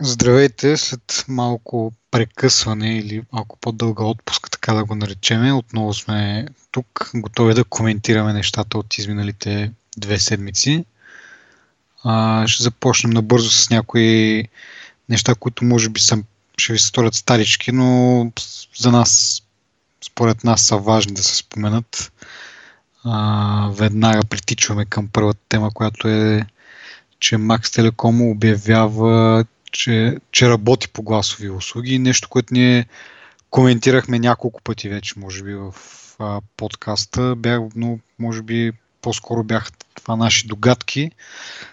Здравейте, след малко прекъсване или малко по-дълга отпуска, така да го наречеме. Отново сме тук, готови да коментираме нещата от изминалите две седмици. А, ще започнем набързо с някои неща, които може би са, ще ви се сторят старички, но за нас, според нас са важни да се споменат. А, веднага притичваме към първата тема, която е че Max Telecom обявява че, че работи по гласови услуги. Нещо, което ние коментирахме няколко пъти вече, може би, в а, подкаста. Бях, но може би по-скоро бяха това наши догадки.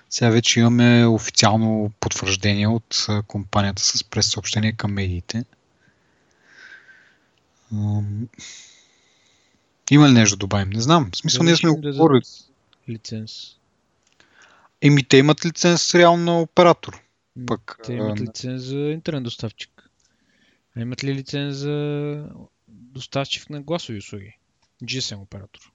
Сега вече имаме официално потвърждение от а, компанията с прес-съобщение към медиите. Има ли нещо да добавим? Не знам. В смисъл, ние сме говорили. Лиценз. Еми, те имат лиценз реално на оператор. Пък, Те имат лиценз за интернет доставчик. А имат ли лиценз за доставчик на гласови услуги? GSM оператор.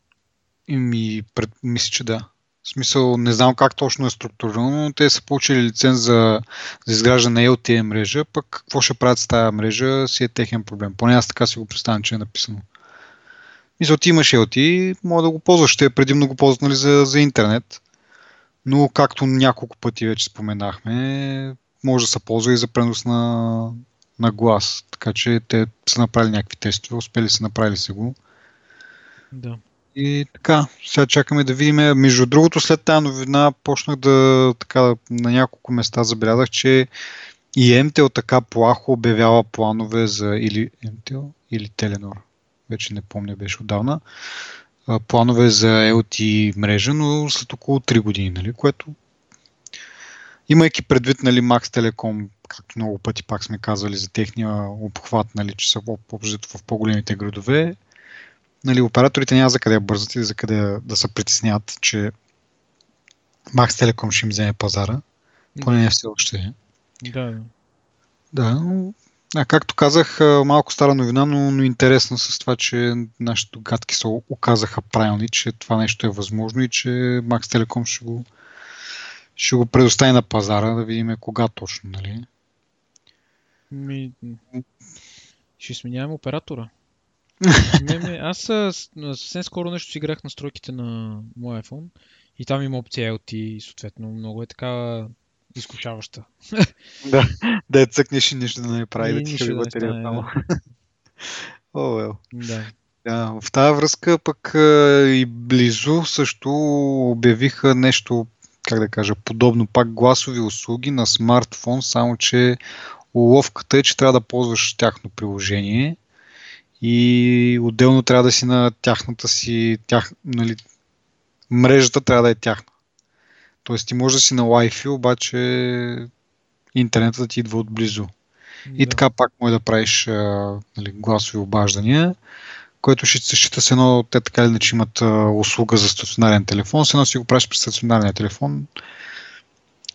Ими, пред, мисля, че да. В смисъл, не знам как точно е структурирано, но те са получили лиценз за, за изграждане на LTE мрежа, пък какво ще правят с тази мрежа си е техен проблем. Поне аз така си го представям, че е написано. Мисля, ти имаш LTE, може да го ползваш, ще е предимно го ползват нали, за, за интернет. Но както няколко пъти вече споменахме, може да се ползва и за пренос на, на глас. Така че те са направили някакви тестове, успели са направили се го. Да. И така, сега чакаме да видим. Между другото, след тази новина почнах да така, на няколко места забелязах, че и MTL така плахо обявява планове за или MTL или Теленор. Вече не помня, беше отдавна планове за LT мрежа, но след около 3 години, нали, което имайки предвид нали, Max Telecom, както много пъти пак сме казвали за техния обхват, нали, че са в по-големите градове, нали, операторите няма за къде бързат и за къде да се притесняват, че Max Telecom ще им вземе пазара. Поне не все още. Да. Да, но а, както казах, малко стара новина, но, но интересно с това, че нашите гадки се оказаха правилни, че това нещо е възможно и че Max Telecom ще го, ще го предостави на пазара, да видим кога точно, нали? Ми... Ще сменяваме оператора. не, не, аз съвсем скоро нещо си играх настройките на моя iPhone и там има опция LT и съответно много е така изкушаваща. да, да я цъкнеш и нищо да не прави, да ти хаби батерия само. О, well. Да. Да, в тази връзка пък и близо също обявиха нещо, как да кажа, подобно пак гласови услуги на смартфон, само че уловката е, че трябва да ползваш тяхно приложение и отделно трябва да си на тяхната си, тях, нали, мрежата трябва да е тяхна. Тоест ти може да си на Wi-Fi, обаче интернетът ти идва отблизо. Да. И така пак може да правиш а, нали, гласови обаждания, което ще се счита с едно, те така или иначе имат а, услуга за стационарен телефон, с едно си го правиш през стационарния телефон.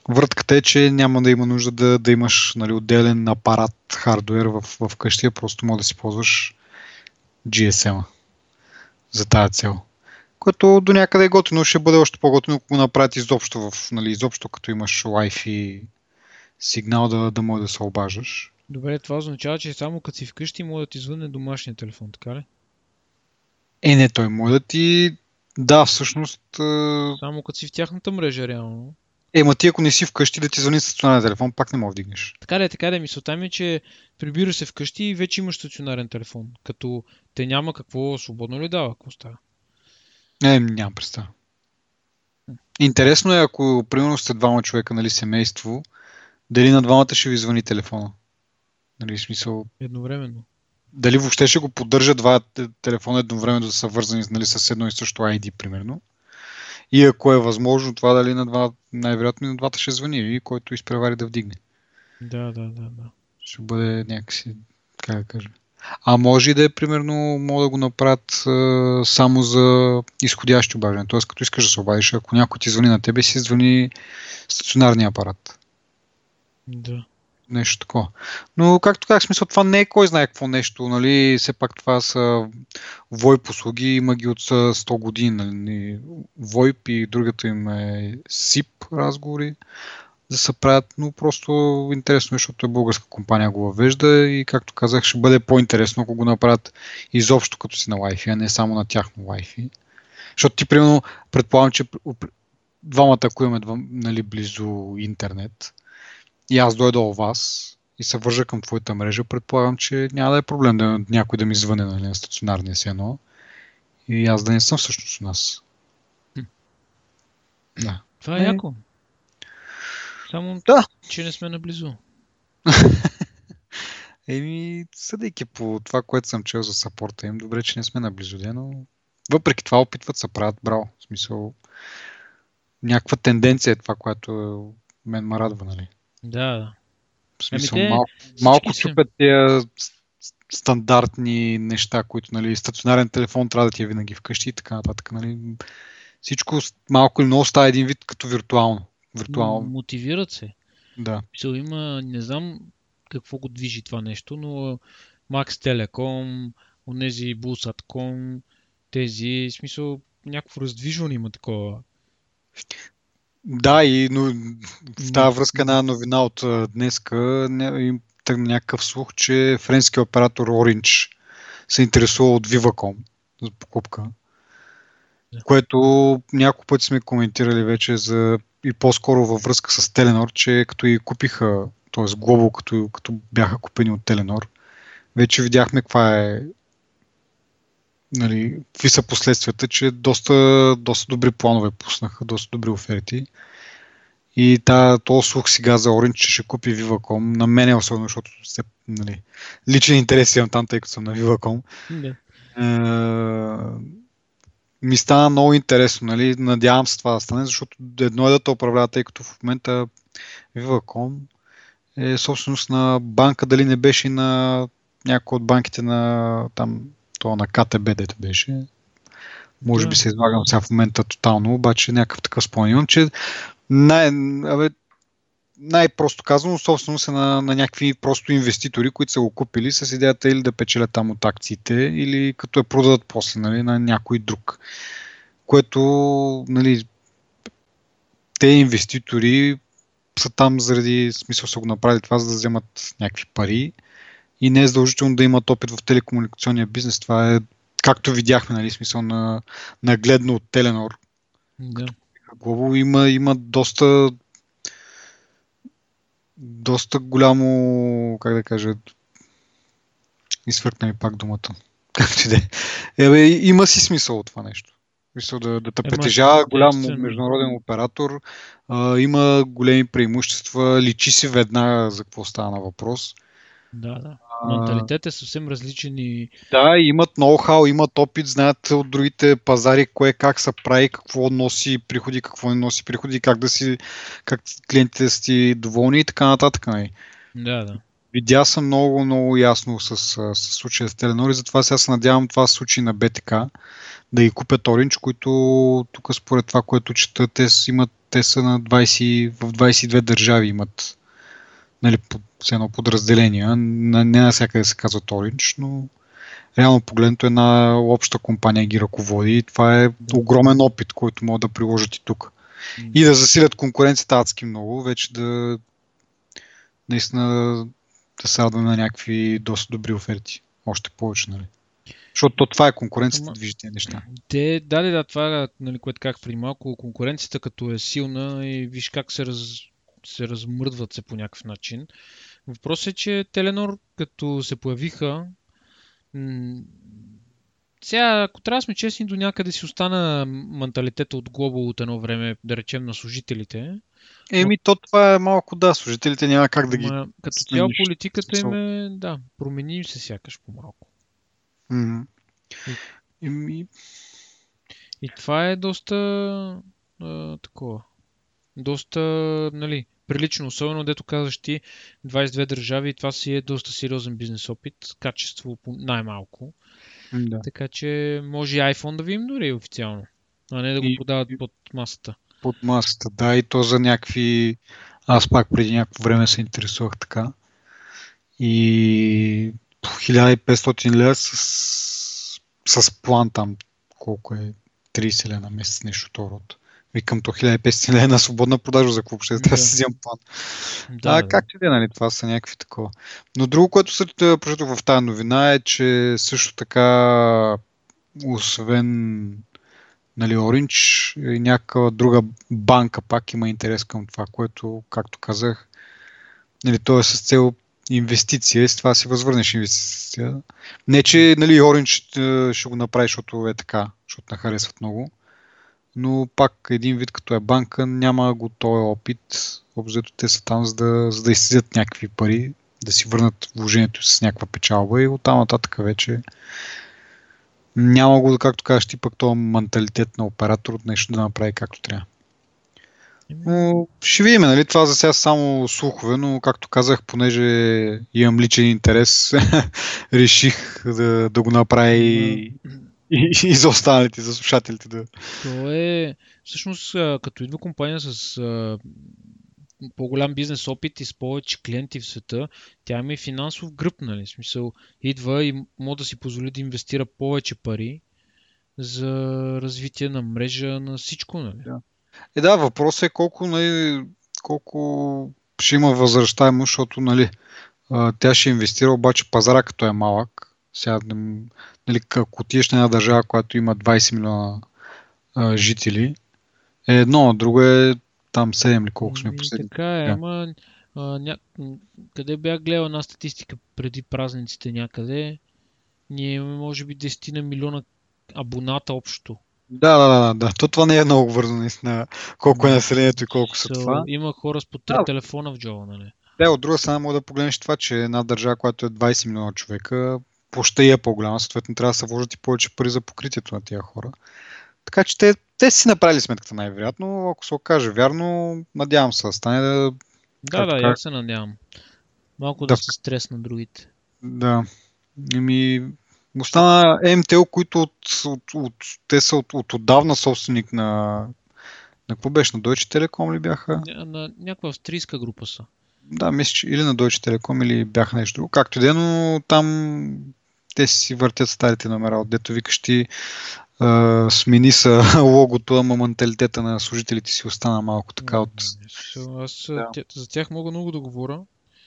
Вратката е, че няма да има нужда да, да имаш нали, отделен апарат, хардуер в, в къщия, просто може да си ползваш GSM-а за тази цел което до някъде е готино, ще бъде още по-готино, ако го направят изобщо, в, нали, изобщо като имаш Wi-Fi сигнал да, да може да се обаждаш. Добре, това означава, че само като си вкъщи може да ти звънне домашния телефон, така ли? Е, не, той може да ти... Да, всъщност... Само като си в тяхната мрежа, реално. Е, ма ти ако не си вкъщи да ти звъни стационарен телефон, пак не мога да вдигнеш. Така ли, така ли, мисълта ми е, че прибираш се вкъщи и вече имаш стационарен телефон. Като те няма какво свободно ли дава, какво става? Не, нямам представа. Интересно е, ако примерно сте двама човека, нали, семейство, дали на двамата ще ви звъни телефона. Нали, смисъл... Едновременно. Дали въобще ще го поддържа два телефона едновременно да са вързани нали, с едно и също ID, примерно. И ако е възможно това, дали на два, най-вероятно на двата ще звъни и който изпревари да вдигне. Да, да, да, да. Ще бъде някакси, как да кажа, а може и да е, примерно, мога да го направят а, само за изходящи обаждане. Тоест, като искаш да се обадиш, ако някой ти звъни на тебе, си звъни стационарния апарат. Да. Нещо такова. Но, както казах, смисъл, това не е кой знае какво нещо, нали, все пак това са VoIP услуги, има ги от 100 години, нали, VoIP и другата им е SIP разговори. Да се правят, но просто интересно е, защото е българска компания го въвежда и както казах, ще бъде по-интересно, ако го направят изобщо като си на Wi-Fi, а не само на тяхно Wi-Fi. Защото ти, примерно, предполагам, че двамата, ако имаме нали, близо интернет и аз дойда у вас и се вържа към твоята мрежа, предполагам, че няма да е проблем да някой да ми звъне нали, на стационарния си едно и аз да не съм всъщност у нас. Да. Това е, е яко. Само, да. че не сме наблизо. Еми, съдейки по това, което съм чел за сапорта им, добре, че не сме наблизо, но въпреки това опитват се правят браво. В смисъл, някаква тенденция е това, което мен ме радва, нали? Да, да. В смисъл, ами те, малко, малко чупят тия стандартни неща, които, нали, стационарен телефон трябва да ти е винаги вкъщи и така нататък, нали. Всичко малко или много става един вид като виртуално. Виртуално. Мотивират се. Да. Мисъл, има, не знам какво го движи това нещо, но Max Telecom, онези Bulsat.com, тези, в смисъл, някакво раздвижване има такова. Да, и но, в тази връзка една новина от днеска им тръгна някакъв слух, че френски оператор Orange се интересува от Viva.com за покупка. Да. Което няколко пъти сме коментирали вече за и по-скоро във връзка с Теленор, че като и купиха, т.е. Global, като, като бяха купени от Теленор, вече видяхме каква е нали, какви са последствията, че доста, доста добри планове пуснаха, доста добри оферти. И та, този слух сега за Orange, че ще купи Viva.com, на мен е особено, защото се, нали, личен интерес имам там, тъй като съм на Viva.com. Yeah. Е, ми стана много интересно, нали? надявам се това да стане, защото едно е да те управлява, тъй като в момента Viva.com е собственост на банка, дали не беше на някои от банките на там то на КТБ, дето беше. Може би се излагам сега в момента тотално, обаче някакъв такъв спомен имам, че най, абе, най-просто казано, собственост е на, на някакви просто инвеститори, които са го купили с идеята или да печелят там от акциите, или като я продадат после нали, на някой друг. Което, нали, те инвеститори са там заради смисъл са го направили това, за да вземат някакви пари и не е задължително да имат опит в телекомуникационния бизнес. Това е, както видяхме, нали, смисъл на, нагледно от Теленор. Да. Глобо има, има доста доста голямо, как да кажа, изфъркна ми пак думата. Както да е. Има си смисъл от това нещо. Мисъл да, да те притежава голям международен оператор, а, има големи преимущества, личи си веднага за какво става въпрос. Да, да. Менталитет е съвсем различен и... Да, имат ноу-хау, имат опит, знаят от другите пазари кое как се прави, какво носи приходи, какво не носи приходи, как да си, как клиентите са ти доволни и така нататък. Нали. Да, да. Видя съм много, много ясно с, с, случая с Теленор и затова сега се надявам това се случи на БТК, да ги купят Orange, които тук според това, което чета, те, имат, те са на 20, в 22 държави имат нали, под, едно подразделение. Не навсякъде се казва Orange, но реално погледнато една обща компания ги ръководи и това е огромен опит, който могат да приложат и тук. И да засилят конкуренцията адски много, вече да наистина да се радваме на някакви доста добри оферти. Още повече, нали? Защото това е конкуренцията, движи тези неща. Те, да, да, това, нали, което как преди малко, конкуренцията като е силна и виж как се, раз, се размърдват се по някакъв начин. Въпросът е, че Теленор, като се появиха, м- сега, ако трябва да сме честни, до някъде си остана менталитета от Global от едно време, да речем, на служителите. Еми, то това е малко, да, служителите няма как да ги... Ма, като цяло политиката им е, да, промени се сякаш по-малко. Mm-hmm. И, и... и това е доста а, такова. Доста, нали, прилично, особено дето казваш ти 22 държави и това си е доста сериозен бизнес опит, качество най-малко. Да. Така че може и iPhone да видим дори официално, а не да го и, подават под масата. Под масата, да, и то за някакви... Аз пак преди някакво време се интересувах така. И 1500 лева с, с план там, колко е 30 лева на месец, нещо от род. Викам то 1500 лева на свободна продажа за клуб, ще да си вземам план. Да, а, да. как че да, нали, това са някакви такова. Но друго, което се прочетох в тази новина е, че също така, освен нали, Orange и някаква друга банка пак има интерес към това, което, както казах, нали, то е с цел инвестиция и с това си възвърнеш инвестиция. Не, че нали, Orange ще го направи, защото е така, защото не харесват много, но пак един вид като е банка няма го този опит. Обзето те са там за да, за да изсидят някакви пари, да си върнат вложението с някаква печалба и оттам нататък вече няма го, както кажеш ти, пък този менталитет на оператор от нещо да направи както трябва. Но ще видим, нали? Това за сега само слухове, но както казах, понеже имам личен интерес, реших да, да го направя и, и, и за останалите, за слушателите да. То е, всъщност, като идва компания с по-голям бизнес опит и с повече клиенти в света, тя има и финансов гръб, нали? В смисъл, идва и може да си позволи да инвестира повече пари за развитие на мрежа, на всичко, нали? Да. Е, да, въпросът е колко, нали, колко ще има възвръщаемо, защото, нали, тя ще инвестира, обаче пазара като е малък, сега, нали, ако отидеш на една държава, която има 20 милиона а, жители, е едно, друго е там 7 или колко сме ами, последни. Така е, ама ня... къде бях гледал една статистика преди празниците някъде, ние имаме може би 10 на милиона абоната общо. Да, да, да, да. То това не е много вързано наистина. Колко е населението и колко са so, това. Има хора с по три да. телефона в джоба, нали? Да, от друга страна мога да погледнеш това, че една държава, която е 20 милиона човека, площа е по-голяма, съответно трябва да се вложат и повече пари за покритието на тия хора. Така че те, те си направили сметката най-вероятно. Ако се окаже вярно, надявам се да стане да... Да, да, я се надявам. Малко да, да се стрес на другите. Да. Еми, остана МТО, които от, от, от, те са от, от отдавна собственик на... На какво беше? На Deutsche Telekom ли бяха? На, на някаква австрийска група са. Да, мисля, че или на Deutsche Telekom или бяха нещо друго. Както и но там те си въртят старите номера, от дето викаш ти смени са логото, ама менталитета на служителите си остана малко така от... Аз да. за тях мога много да говоря.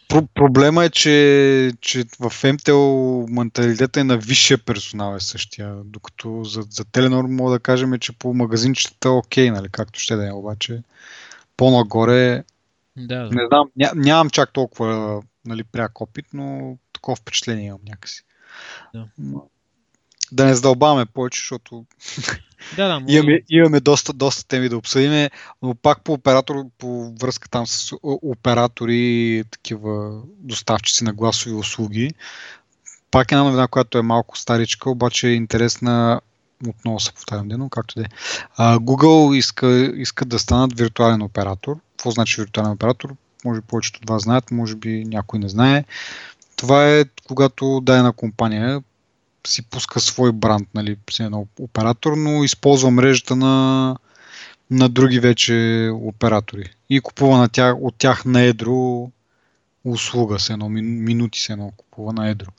Про- проблема е, че, че в МТО менталитета е на висшия персонал е същия, докато за, за Теленор мога да кажем, че по магазинчетата е окей, нали, както ще да е, обаче по-нагоре да, да. не знам, ня, нямам чак толкова нали, пряк опит, но такова впечатление имам някакси. Да да не задълбаваме повече, защото да, да, имаме, имаме доста, доста теми да обсъдиме, но пак по оператор, по връзка там с оператори, такива доставчици на гласови услуги. Пак една новина, която е малко старичка, обаче е интересна, отново се повтарям, но както да е. Google иска, иска да станат виртуален оператор. Какво значи виртуален оператор? Може повечето от вас знаят, може би някой не знае. Това е когато дадена компания си пуска свой бранд, нали, си едно оператор, но използва мрежата на, на други вече оператори. И купува на тях, от тях на едро услуга с едно, минути с едно купува на едро.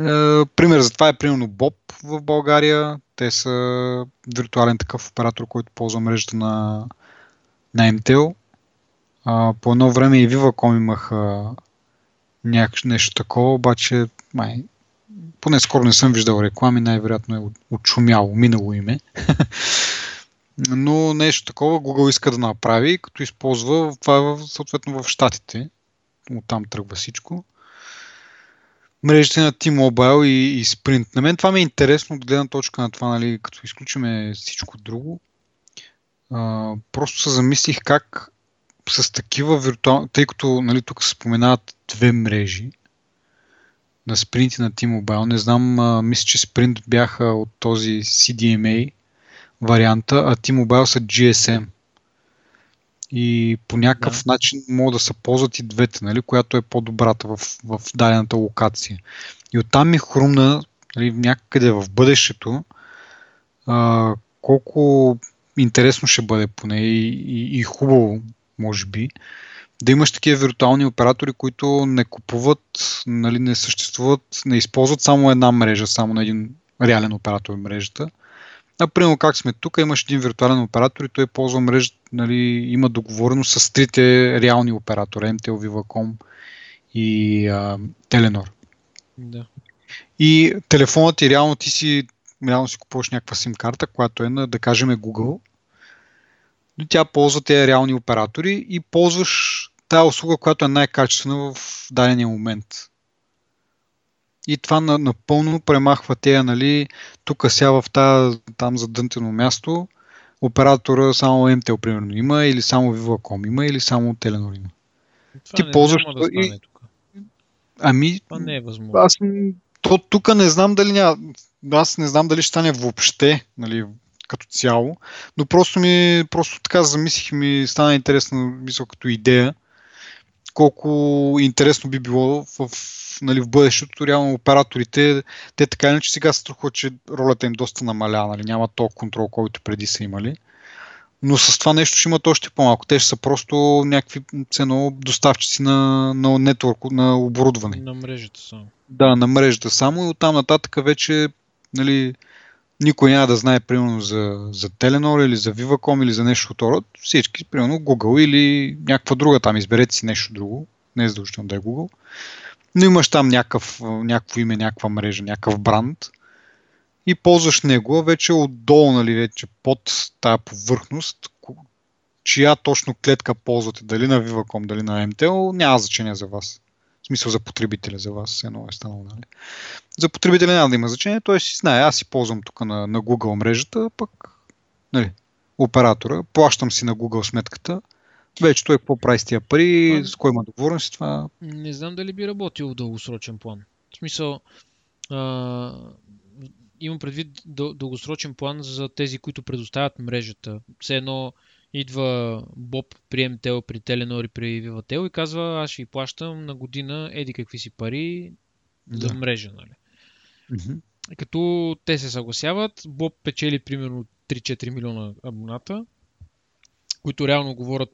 Е, пример за това е примерно Bob в България. Те са виртуален такъв оператор, който ползва мрежата на, на MTEL. А, по едно време и Viva.com имаха някакво нещо такова, обаче май, поне скоро не съм виждал реклами, най-вероятно е отшумяло, минало име. Но нещо такова Google иска да направи, като използва това е съответно в Штатите. Оттам тръгва всичко. Мрежите на T-Mobile и, и Sprint. На мен това ми е интересно от гледна точка на това, нали, като изключиме всичко друго. А, просто се замислих как с такива виртуални, тъй като нали, тук се споменават две мрежи, на спринти на T-Mobile. Не знам, а, мисля, че спринт бяха от този CDMA варианта, а T-Mobile са GSM. И по някакъв да. начин могат да се ползват и двете, нали, която е по-добрата в, в дадената локация. И оттам ми хрумна нали, някъде в бъдещето а, колко интересно ще бъде поне и, и, и хубаво, може би, да имаш такива виртуални оператори, които не купуват, нали, не съществуват, не използват само една мрежа, само на един реален оператор в мрежата Например, как сме тук, имаш един виртуален оператор и той ползва мрежа, нали, има договореност с трите реални оператора, MTL, Viva.com и а, Telenor. Да. И телефонът ти реално ти си, реално си купуваш някаква сим карта, която е на, да кажем, Google. Но тя ползва тези реални оператори и ползваш тази услуга, която е най-качествена в дадения момент. И това напълно премахва тея, нали, тук ся в тази, там задънтено място, оператора само MTL примерно има, или само Viva.com има, или само Telenor има. Това Ти не, ползваш няма да стане и... тук. Ами, това не е възможно. Аз то тук не знам дали няма, аз не знам дали ще стане въобще, нали, като цяло, но просто ми, просто така замислих ми, стана интересно, мисъл като идея, колко интересно би било в, нали, в бъдещето, реално операторите, те така иначе сега се страхуват, че ролята им доста намаля, нали, няма толкова контрол, който преди са имали. Но с това нещо ще имат още по-малко. Те ще са просто някакви цено доставчици на, на нетворк, на оборудване. На мрежата само. Да, на мрежата само и оттам нататък вече нали, никой няма да знае примерно за, за Telenor или за Viva.com или за нещо род. Всички, примерно Google или някаква друга там, изберете си нещо друго. Не е задължително да е Google. Но имаш там някакъв, някакво име, някаква мрежа, някакъв бранд и ползваш него, вече отдолу, нали, вече под тая повърхност, чия точно клетка ползвате, дали на Viva.com, дали на MTL, няма значение за вас. Смисъл за потребителя, за вас едно е станало. Нали? За потребителя няма да има значение, той си знае, аз си ползвам тук на, на Google мрежата, пък нали, оператора, плащам си на Google сметката, вече той какво прави с тия пари, с кой има договорност това. Не знам дали би работил в дългосрочен план. В смисъл, а, имам предвид дългосрочен план за тези, които предоставят мрежата. Все едно идва Боб при МТЛ, при Теленор и при Vivatel и казва, аз ще ви плащам на година еди какви си пари да. за мрежа. Нали? Mm-hmm. Като те се съгласяват, Боб печели примерно 3-4 милиона абоната, които реално говорят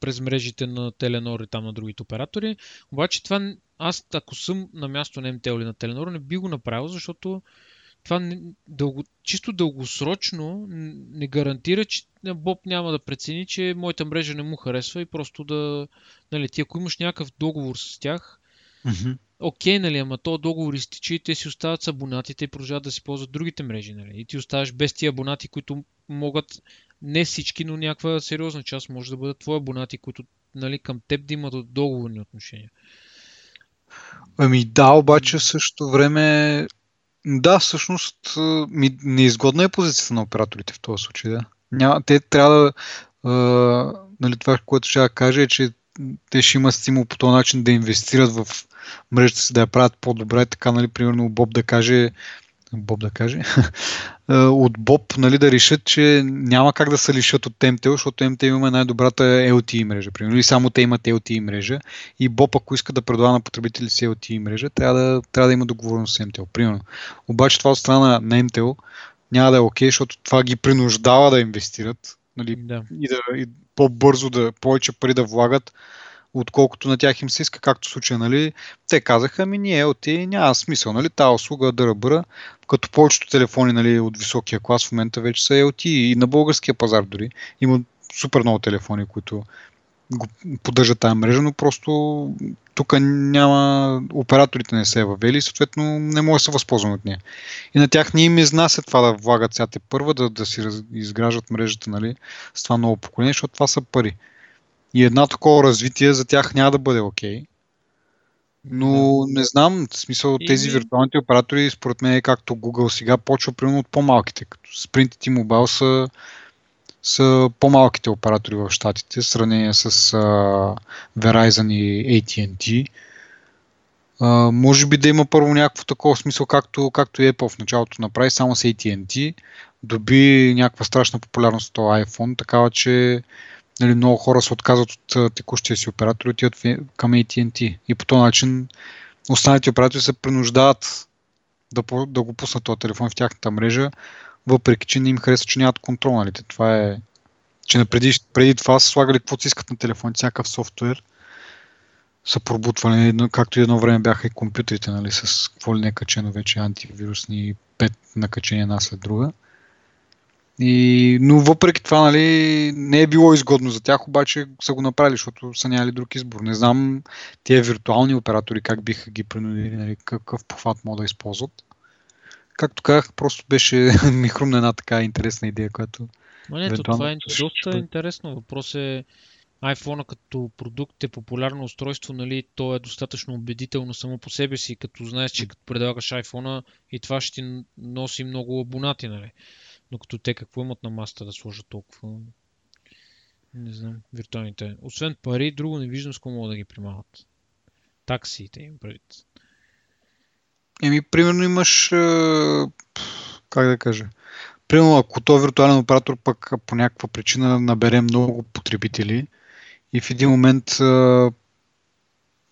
през мрежите на Теленор и там на другите оператори. Обаче това аз ако съм на място на МТЛ или на Теленор не би го направил, защото това не, дълго, чисто дългосрочно не гарантира, че Боб няма да прецени, че моята мрежа не му харесва и просто да... Нали, ти ако имаш някакъв договор с тях, mm-hmm. окей, нали, ама то договор изтича и те си остават с абонатите и продължават да си ползват другите мрежи. Нали. И ти оставаш без тия абонати, които могат, не всички, но някаква сериозна част може да бъдат твои абонати, които нали, към теб да имат договорни отношения. Ами да, обаче в същото време да, всъщност неизгодна е позицията на операторите в този случай. Да. Няма, те трябва да. А, нали, това, което ще да кажа е, че те ще имат стимул по този начин да инвестират в мрежата си, да я правят по-добре. Така, нали, примерно, Боб да каже, Боб да каже, от Боб нали, да решат, че няма как да се лишат от TMTL, защото TMTL има най-добрата LTE мрежа. Примерно, или само те имат LTE мрежа и Боб, ако иска да предлага на потребители си LTE мрежа, трябва да, трябва да има договорност с MTL. Примерно. Обаче това от страна на MTL няма да е окей, okay, защото това ги принуждава да инвестират нали, да. и да и по-бързо да повече пари да влагат отколкото на тях им се иска, както в случая, нали, те казаха, ми ние LTE няма смисъл, нали, тази услуга да ръбъра, като повечето телефони нали, от високия клас в момента вече са LTE и на българския пазар дори. Има супер много телефони, които го поддържат тази мрежа, но просто тук няма, операторите не се е въвели и съответно не може да се възползваме от нея. И на тях не им изнася това да влагат сега те първа, да, да си раз, изграждат мрежата нали, с това ново поколение, защото това са пари. И едно такова развитие за тях няма да бъде окей. Okay. Но не знам, в смисъл тези виртуалните оператори, според мен, както Google сега, почва примерно от по-малките. Като Sprint и T-Mobile са, са по-малките оператори в Штатите, в сравнение с uh, Verizon и AT&T. Uh, може би да има първо някакво такова смисъл, както, както Apple в началото направи, само с AT&T. Доби някаква страшна популярност от този iPhone, такава че нали, много хора се отказват от текущия си оператор и отиват към AT&T. И по този начин останалите оператори се принуждават да, да го пуснат този телефон в тяхната мрежа, въпреки че не им харесва, че нямат контрол. Нали. Това е, че преди, преди това са слагали каквото си искат на телефоните, всякакъв софтуер са пробутвали, както и едно време бяха и компютрите, нали, с какво ли не качено вече антивирусни пет накачения една след друга. И, но въпреки това, нали, не е било изгодно за тях, обаче са го направили, защото са нямали друг избор. Не знам тия виртуални оператори как биха ги принудили, нали, какъв похват могат да използват. Както казах, просто беше ми хрумна една така интересна идея, която... Но не, това е доста интересно. Въпрос е iPhone като продукт е популярно устройство, нали, то е достатъчно убедително само по себе си, като знаеш, че като предлагаш iPhone и това ще ти носи много абонати, нали. Докато те какво имат на масата да сложат толкова? Не знам, виртуалните. Освен пари, друго не виждам с кого могат да ги примават. Таксиите им предвид. Еми, примерно имаш, как да кажа, примерно ако този виртуален оператор пък по някаква причина набере много потребители и в един момент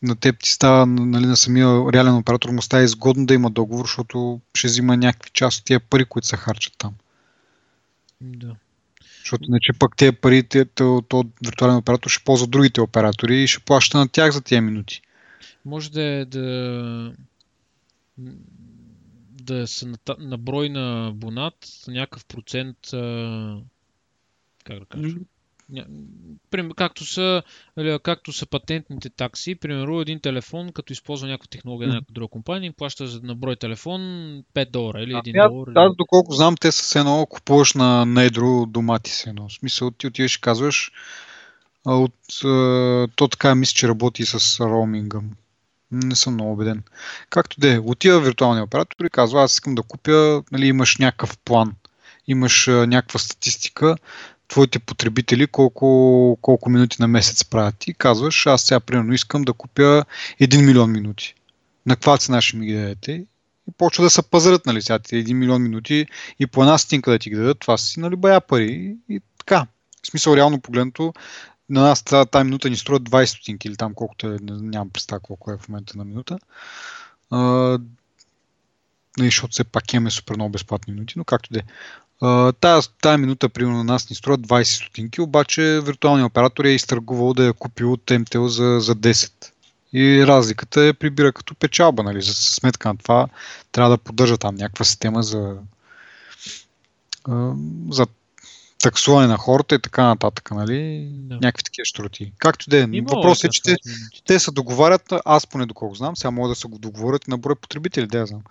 на теб ти става, нали, на самия реален оператор му става изгодно да има договор, защото ще взима някакви част от тия пари, които се харчат там. Да. Защото не, че пък тези пари, то виртуален оператор ще ползва другите оператори и ще плаща на тях за тези минути. Може да е да, да са на, на брой на абонат някакъв процент как да кажа? както са, както са патентните такси, примерно един телефон, като използва някаква технология на някаква друга компания, плаща за на брой телефон 5 долара или 1 а, долар. Аз, доколко знам, те са се едно, купуваш на, на едро домати се едно. В смисъл, ти отиваш и казваш, а от, а, то така мисля, че работи с роуминга. Не съм много убеден. Както де, отива виртуалния оператор и казва, аз искам да купя, нали, имаш някакъв план, имаш някаква статистика, твоите потребители колко, колко минути на месец правят. И казваш, аз сега примерно искам да купя 1 милион минути. На каква цена ще ми ги дадете? И почва да се пазарят, нали, сега 1 милион минути и по една стинка да ти ги дадат, това си, нали, бая пари и така. В смисъл, реално погледнато, на нас тази, тази минута ни струва 20 стотинки или там колкото е, нямам представа колко е в момента на минута. А, нали, защото все пак имаме супер много безплатни минути, но както де. Тая, тая минута, примерно, на нас ни струва 20 стотинки, обаче виртуалният оператор е изтъргувал да я купил от МТЛ за, за 10. И разликата е прибира като печалба, нали? За сметка на това трябва да поддържа там някаква система за, за таксуване на хората и така нататък, нали? Да. Някакви такива штроти. Както да е. Въпросът е, че те, те се договарят, аз поне доколко знам, сега могат да се го договорят на брой потребители, да я знам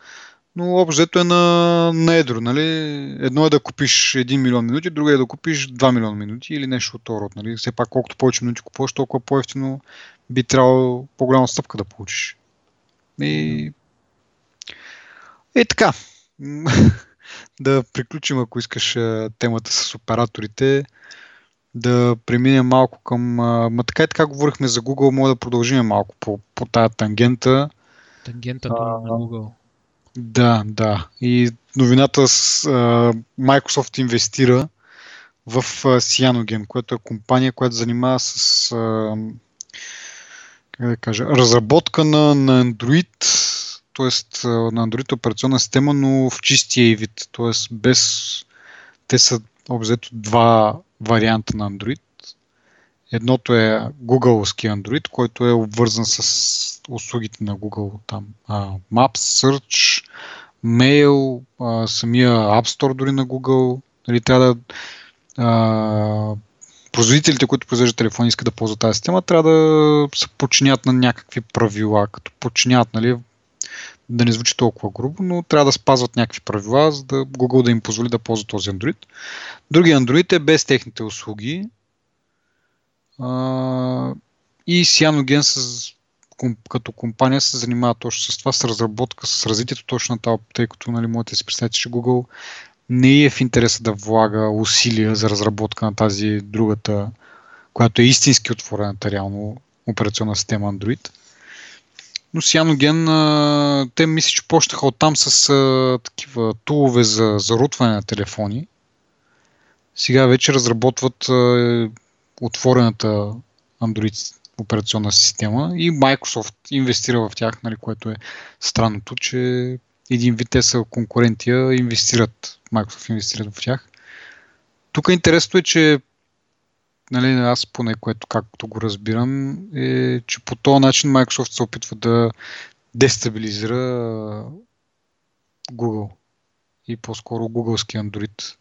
но общо е на, на едро. Нали? Едно е да купиш 1 милион минути, друго е да купиш 2 милиона минути или нещо от този род. Нали? Все пак колкото повече минути купуваш, толкова по-ефтино би трябвало по-голяма стъпка да получиш. И, и така. Да приключим, ако искаш темата с операторите. Да преминем малко към... Ма така и така говорихме за Google, може да продължим малко по, по тая тангента. Тангента а, на Google. Да, да. И новината с а, Microsoft инвестира в а, Cyanogen, което е компания, която занимава с а, как да кажа, разработка на, на Android, т.е. на Android операционна система, но в чистия вид, т.е. без... Те са обзето два варианта на Android. Едното е Google Android, който е обвързан с услугите на Google, там Maps, Search, Mail, самия App Store дори на Google. Нали, трябва да а, производителите, които произвеждат телефони, искат да ползват тази система, трябва да се подчинят на някакви правила, като подчинят, нали, да не звучи толкова грубо, но трябва да спазват някакви правила, за да Google да им позволи да ползва този Android. Другия Android е без техните услуги, и Cyanogen с, като компания се занимава точно с това, с разработка, с развитието точно на това, тъй като нали, можете да си представите, че Google не е в интереса да влага усилия за разработка на тази другата, която е истински отворената реално операционна система Android. Но Cyanogen, те мисля, че почнаха оттам с а, такива тулове за зарутване на телефони. Сега вече разработват а, отворената Android операционна система и Microsoft инвестира в тях, нали, което е странното, че един вид те са конкурентия, инвестират, Microsoft инвестират в тях. Тук интересното е, че нали, аз поне което както го разбирам, е, че по този начин Microsoft се опитва да дестабилизира Google и по-скоро Googleски Android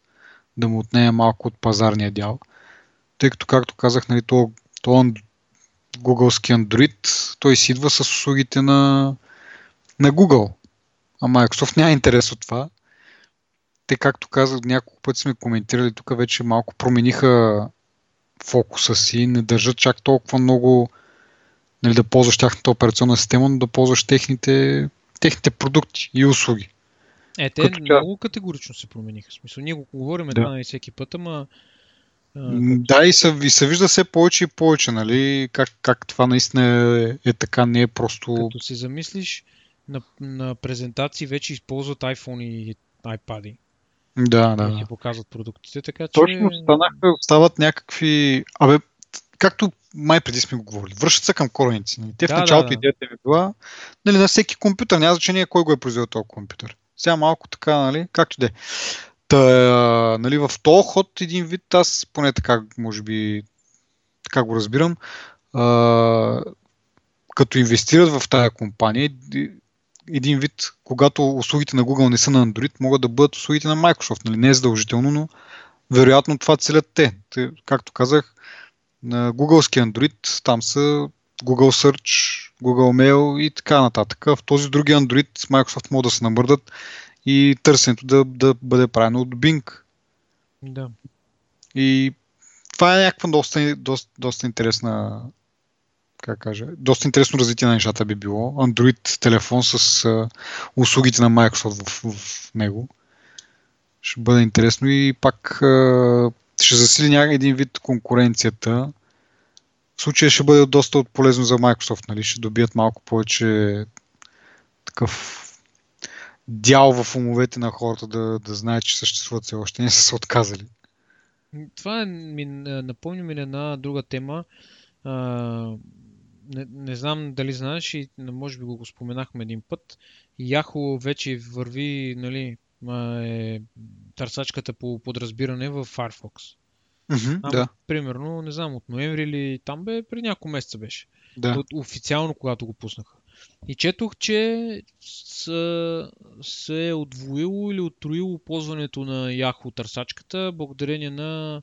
да му отнеме малко от пазарния дял. Тъй като, както казах, нали, то, то Googleски Android, той си идва с услугите на, на Google. А Microsoft няма интерес от това. Те, както казах, няколко пъти сме коментирали, тук вече малко промениха фокуса си, не държат чак толкова много нали, да ползваш тяхната операционна система, но да ползваш техните, техните продукти и услуги. Е, те Като много категорично се промениха. В смисъл, ние го говорим да. това на всеки път, ама да, и се, и се вижда все повече и повече, нали? Как, как това наистина е, е така, не е просто. Като се замислиш, на, на презентации вече използват iPhone и iPad. Да, да. Да си показват продуктите, така че... Точно станаха, стават някакви... Абе, както май преди сме го говорили, връщат се към кореници. Нали? Те да, в началото да, да. идеята ми била нали, на всеки компютър, няма значение кой го е произвел този компютър. Сега малко така, нали, както де. Та, нали, в този ход един вид, аз поне така, може би, така го разбирам, а, като инвестират в тая компания, един вид, когато услугите на Google не са на Android, могат да бъдат услугите на Microsoft. Нали? Не е задължително, но вероятно това целят те. те както казах, на Googleски Android там са Google Search, Google Mail и така нататък. В този други Android с Microsoft могат да се намърдат и търсенето да, да бъде правено от Bing. Да. И това е някаква доста, доста, доста интересна как кажа, доста интересно развитие на нещата би било. Android телефон с а, услугите на Microsoft в, в него. Ще бъде интересно и пак а, ще засили някакъв един вид конкуренцията. В случая ще бъде доста полезно за Microsoft, нали? Ще добият малко повече такъв дял в умовете на хората да, да знаят, че съществуват все още. Не са се отказали. Това е, ми, напомня ми на една друга тема. Не, не знам дали знаеш и може би го, го споменахме един път. Яхо вече върви, нали, е търсачката по подразбиране в Firefox. Mm-hmm, там, да. Примерно, не знам, от ноември или там бе, при няколко месеца беше. Да. От, официално, когато го пуснаха. И четох, че са, се е отвоило или отроило ползването на Yahoo търсачката благодарение на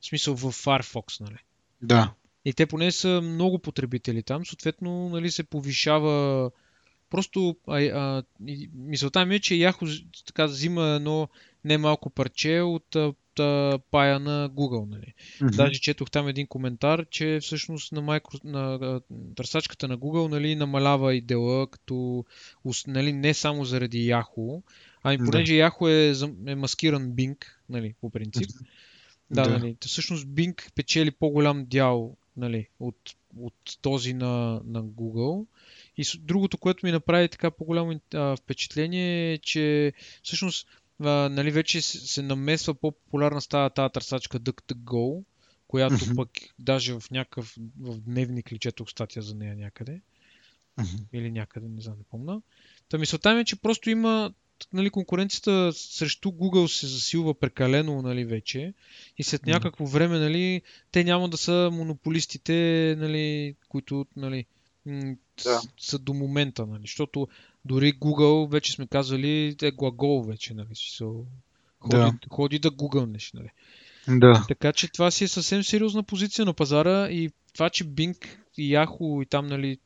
смисъл в Firefox, нали? Да. И те поне са много потребители там, съответно нали, се повишава Просто а, а, мисълта ми е, че Yahoo така взима едно немалко парче от а, а, пая на Google. Нали. Mm-hmm. Даже четох там един коментар, че всъщност на, майкро, на а, търсачката на Google нали, намалява и дела, като нали, не само заради Yahoo, а и понеже да. Yahoo е, е маскиран Bing, нали, по принцип. Mm-hmm. Да, да. Нали, всъщност Bing печели по-голям дял нали, от, от този на, на Google. И другото, което ми направи така по-голямо а, впечатление е, че всъщност а, нали, вече се, намесва по-популярна става тази търсачка DuckDuckGo, която mm-hmm. пък даже в някакъв в дневник ли четох статия за нея някъде. Mm-hmm. Или някъде, не знам, не помня. Та мисълта ми е, че просто има нали, конкуренцията срещу Google се засилва прекалено нали, вече и след някакво време нали, те няма да са монополистите, нали, които нали, да. са до момента, нали? Защото дори Google, вече сме казали, е глагол вече, нали? Си ходи, да. ходи да гугълнеш, нали? Да. Така че това си е съвсем сериозна позиция на пазара и това, че Bing и Yahoo и там, нали,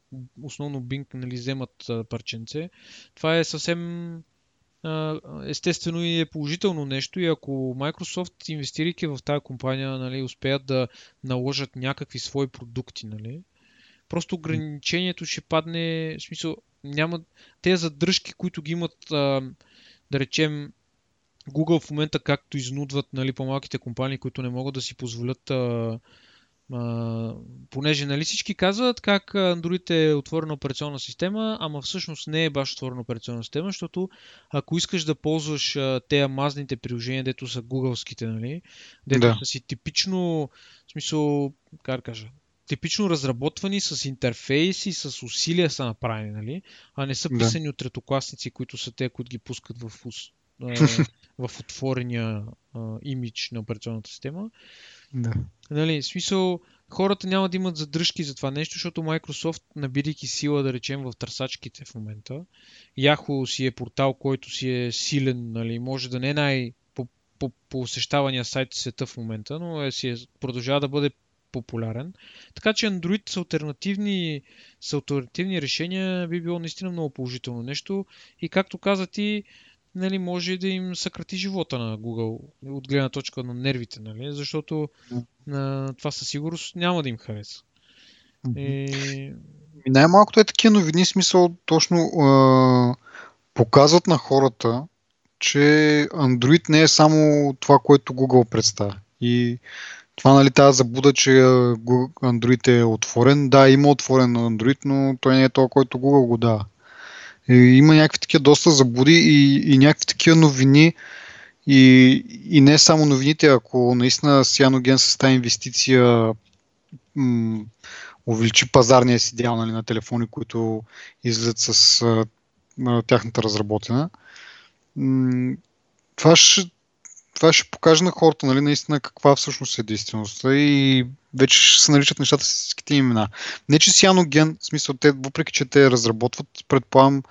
основно Bing, нали, вземат парченце, това е съвсем естествено и е положително нещо и ако Microsoft, инвестирайки в тази компания, нали, успеят да наложат някакви свои продукти, нали, просто ограничението ще падне, в смисъл, няма тези задръжки, които ги имат, да речем, Google в момента както изнудват нали, по-малките компании, които не могат да си позволят а, а, понеже нали всички казват как Android е отворена операционна система, ама всъщност не е баш отворена операционна система, защото ако искаш да ползваш а, тези мазните приложения, дето са гугълските, нали, дето да. са си типично, в смисъл, как да кажа, типично разработвани с интерфейси, с усилия са направени, нали? а не са писани да. от третокласници, които са те, които ги пускат в, в отворения а, имидж на операционната система. Да. Нали, смисъл, хората няма да имат задръжки за това нещо, защото Microsoft, набирайки сила, да речем, в търсачките в момента, Yahoo си е портал, който си е силен, нали, може да не е най- по посещавания сайт света в момента, но е, си е, продължава да бъде популярен. Така че Android с альтернативни, с альтернативни решения би било наистина много положително нещо. И както каза ти, нали, може да им съкрати живота на Google от гледна точка на нервите, нали, защото на това със сигурност няма да им хареса. И... Най-малкото е такива новини, смисъл точно а, показват на хората, че Android не е само това, което Google представя. И това, нали, тази забуда, че Android е отворен. Да, има отворен Android, но той не е това, който Google го дава. И има някакви такива доста забуди и, и някакви такива новини. И, и не само новините, ако наистина Cyanogen с тази инвестиция м- увеличи пазарния си дял нали, на телефони, които излизат с а, тяхната разработена, м- това ще, това ще покаже на хората, нали, наистина каква всъщност е действителността и вече ще се наричат нещата с всичките имена. Не, че Cyanogen, в смисъл, те, въпреки че те разработват, предполагам,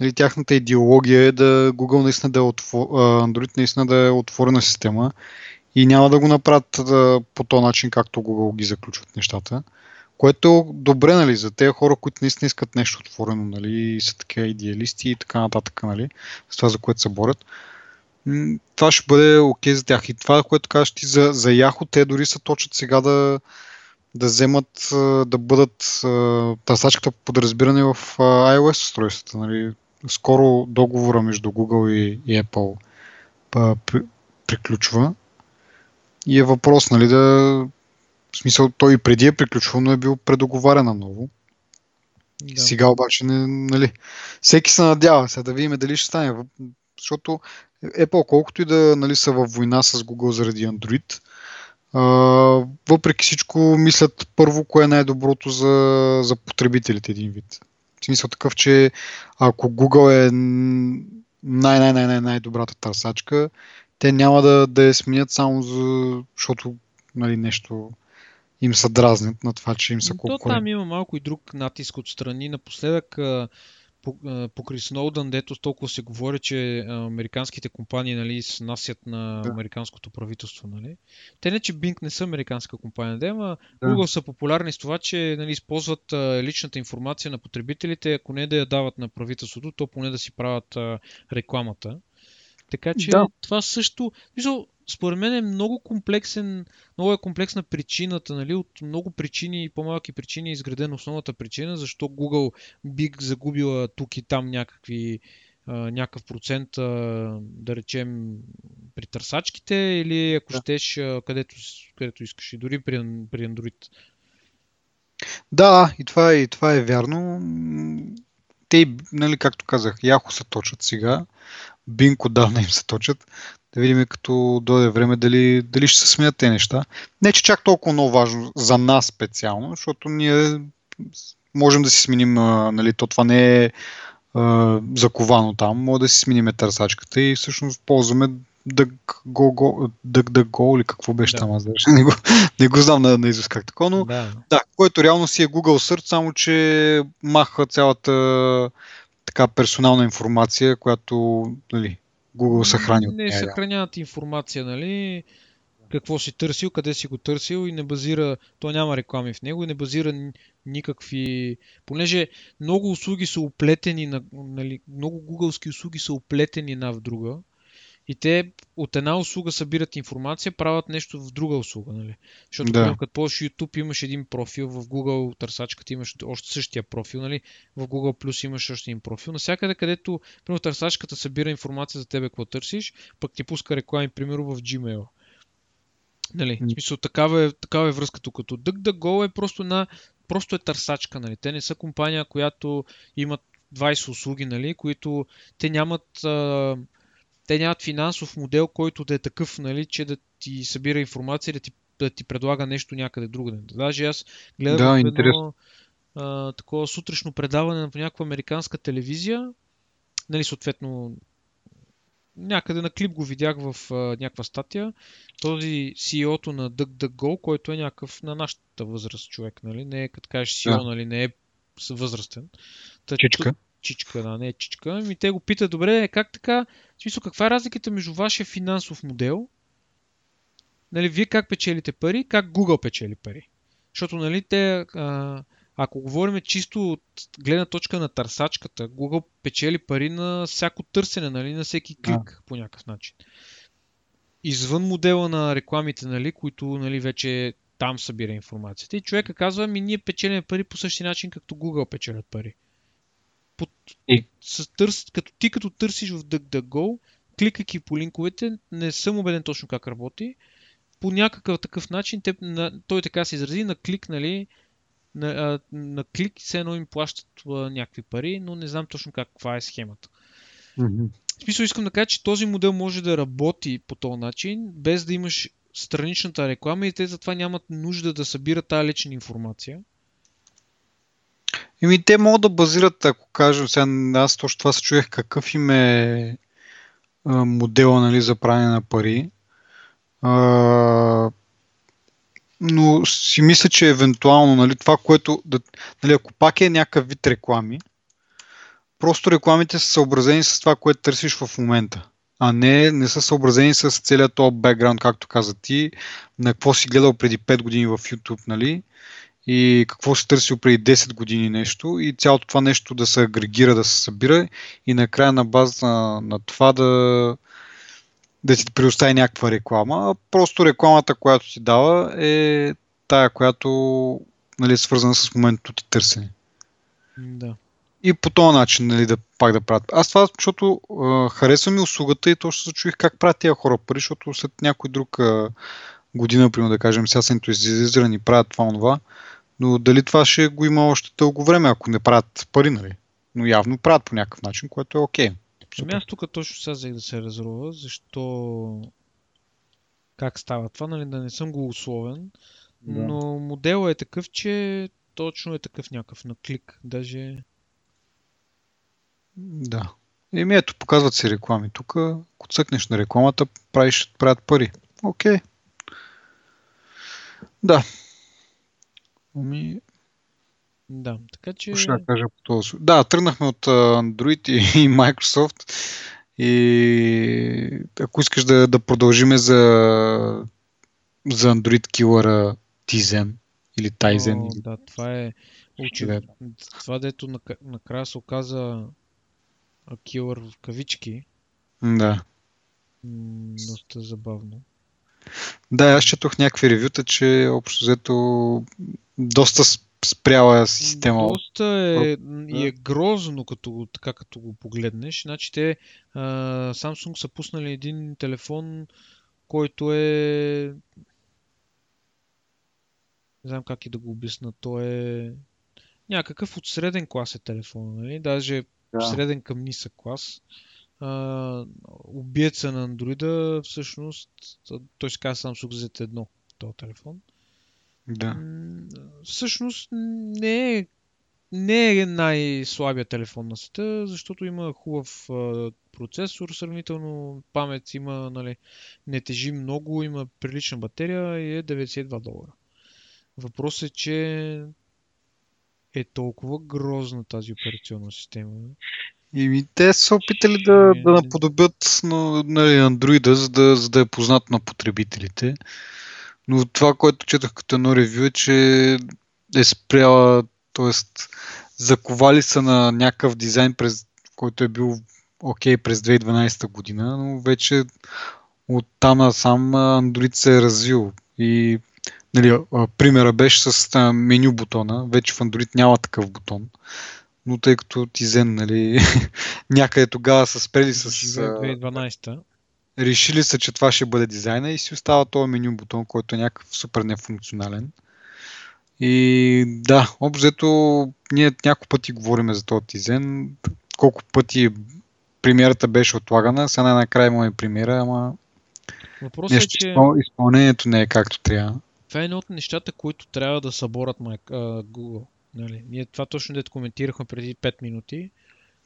нали, тяхната идеология е да Google наистина да е отвор... Android наистина да е отворена система и няма да го направят да, по този начин, както Google ги заключват нещата. Което е добре, нали, за тези хора, които наистина искат нещо отворено, нали, са такива идеалисти и така нататък, нали, с това, за което се борят това ще бъде окей okay за тях. И това, което кажеш ти за, за Yahoo, те дори са точат сега да, да вземат, да бъдат търсачката подразбиране в iOS устройствата. Нали. Скоро договора между Google и, и Apple при, приключва. И е въпрос, нали, да. В смисъл, той и преди е приключвал, но е бил предоговарен на ново. Да. Сега обаче, не, нали, всеки се надява сега да видим дали ще стане. Защото Apple, колкото и да нали, са във война с Google заради Android, а, въпреки всичко мислят първо кое е най-доброто за, за потребителите един вид. В смисъл такъв, че ако Google е най-най-най-най-добрата търсачка, те няма да, да я сменят само за, защото нали, нещо им са дразнят на това, че им са конкурент. То там има малко и друг натиск от страни. Напоследък покрай Сноудън, дето толкова се говори, че американските компании нали, се насят на да. американското правителство. Нали. Те не, че Bing не са американска компания, да, ама да. Google са популярни с това, че нали, използват личната информация на потребителите, ако не да я дават на правителството, то поне да си правят рекламата. Така че да. това също според мен е много комплексен, много е комплексна причината, нали, от много причини и по-малки причини е изградена основната причина, защо Google би загубила тук и там някакви някакъв процент, да речем, при търсачките или ако да. щеш, където, където искаш и дори при, при Android. Да, и това, е, и това е вярно. Те, нали, както казах, яко се точат сега. Бинко давна им се точат. Да видим като дойде време дали, дали ще се сменят те неща. Не, че чак толкова много важно за нас специално, защото ние можем да си сменим, нали, то това не е заковано там, може да си сменим търсачката и всъщност ползваме DuckDuckGo go, или какво беше да. там, аз даже не го, не го знам на, на изус как такова, но да. да, което реално си е Google Search, само че маха цялата така персонална информация, която нали, Google съхрани от Не съхраняват информация, нали? Какво си търсил, къде си го търсил и не базира, то няма реклами в него и не базира никакви, понеже много услуги са оплетени, на, нали, много гугълски услуги са оплетени една в друга, и те от една услуга събират информация, правят нещо в друга услуга. Нали? Защото да. като ползваш YouTube имаш един профил, в Google търсачката имаш още същия профил, нали? в Google Plus имаш още един профил. Насякъде, където примерно, търсачката събира информация за тебе, какво търсиш, пък ти пуска реклами, примерно в Gmail. Нали? В смисъл, такава е, такава е връзка тук. Като DuckDuckGo е просто една просто е търсачка, нали? Те не са компания, която имат 20 услуги, нали, които те нямат а, те нямат финансов модел, който да е такъв, нали, че да ти събира информация, да ти, да ти предлага нещо някъде другаде. Даже аз гледам да, едно а, такова сутрешно предаване на някаква американска телевизия, нали, съответно някъде на клип го видях в а, някаква статия. Този CEO-то на DuckDuckGo, който е някакъв на нашата възраст човек, нали? Не е, като кажеш CEO, да. нали, не е възрастен. Та, Чичка. Чичка, да, не е чичка. Ами те го питат, добре, как така? В смисъл, каква е разликата между вашия финансов модел? Нали, вие как печелите пари, как Google печели пари? Защото, нали, те, а, ако говорим чисто от гледна точка на търсачката, Google печели пари на всяко търсене, нали, на всеки клик а. по някакъв начин. Извън модела на рекламите, нали, които нали, вече там събира информацията. И човека казва, ми ние печелим пари по същия начин, както Google печелят пари. Под, и... с търс, като ти като търсиш в DuckDuckGo, кликайки по линковете, не съм убеден точно как работи, по някакъв такъв начин, те, на, той така се изрази, на клик, нали, на, а, на клик все едно им плащат а, някакви пари, но не знам точно как, каква е схемата. Mm-hmm. В смисъл искам да кажа, че този модел може да работи по този начин, без да имаш страничната реклама и те затова нямат нужда да събират тази лична информация. Еми, те могат да базират, ако кажем, сега аз точно това се чуех, какъв им е модела нали, за правене на пари. А, но си мисля, че евентуално нали, това, което, да, нали, ако пак е някакъв вид реклами, просто рекламите са съобразени с това, което търсиш в момента а не, не са съобразени с целият този бекграунд, както каза ти, на какво си гледал преди 5 години в YouTube, нали? И какво си търсил преди 10 години нещо и цялото това нещо да се агрегира, да се събира и накрая на база на, на това да, да ти предостави някаква реклама. Просто рекламата, която ти дава е тая, която нали, е свързана с моментното ти търсене. Да и по този начин нали, да пак да правят. Аз това, защото а, харесва ми услугата и точно се чуих как правят тия хора пари, защото след някой друг а, година, примерно да кажем, сега са ентузиазирани, правят това, това, но дали това ще го има още дълго време, ако не правят пари, нали? Но явно правят по някакъв начин, което е окей. Okay. Ами аз тук точно сега взех да се разрува, защо как става това, нали, да не съм го условен, да. но моделът е такъв, че точно е такъв някакъв на клик. Даже да. Еми ето, показват си реклами. Тук, ако цъкнеш на рекламата, правиш, правят пари. Окей. Да. Ами... Да, така че... Ще да кажа по този... Да, тръгнахме от Android и, и Microsoft. И ако искаш да, да продължиме за, за Android килъра Tizen или Tizen. О, да, това е... Учи... Това, дето накрая се оказа килър в кавички. Да. доста забавно. Да, аз четох някакви ревюта, че общо взето доста спряла система. Доста е, и е грозно, като, така като го погледнеш. Значи те а, Samsung са пуснали един телефон, който е... Не знам как и да го обясна. Той е някакъв от среден клас е телефон. Нали? Даже да. среден към нисък клас. А, убиеца на андроида, всъщност, той се казва Samsung Z1, този телефон. Да. Всъщност не е, не е най-слабия телефон на света, защото има хубав а, процесор, сравнително памет има, нали, не тежи много, има прилична батерия и е 92 долара. Въпросът е, че е толкова грозна тази операционна система. И те са опитали да, да наподобят на, нали, Android, за да, за да е познат на потребителите. Но това, което четах като едно ревю е, че е спряла, т.е. заковали са на някакъв дизайн, през, който е бил окей okay през 2012 година, но вече от там насам Android се е развил. И Нали, примера беше с меню бутона. Вече в Android няма такъв бутон. Но тъй като Tizen, нали, някъде тогава са спрели с... 2012 Решили са, че това ще бъде дизайна и си остава този меню бутон, който е някакъв супер нефункционален. И да, общо ние няколко пъти говорим за този Tizen. Колко пъти премиерата беше отлагана, сега най-накрая имаме премиера, ама Въпросът е, че... изпълнението не е както трябва това е едно от нещата, които трябва да съборят Google. Нали? Ние това точно дето коментирахме преди 5 минути.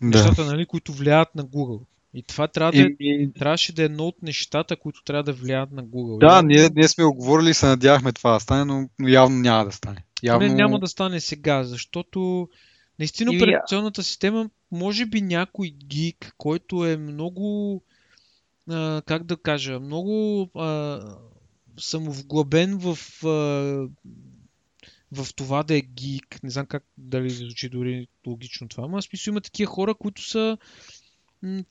Да. Нещата, нали, които влияят на Google. И това трябва да, и... трябваше да е едно от нещата, които трябва да влияят на Google. Да, явно... ние, ние сме оговорили и се надявахме това да стане, но, но явно няма да стане. Явно... Не, няма да стане сега, защото Наистина И- операционната система, може би някой гик, който е много, а, как да кажа, много а, самовглъбен в, а, в това да е гик. Не знам как дали звучи дори логично това, но в смисъл има такива хора, които са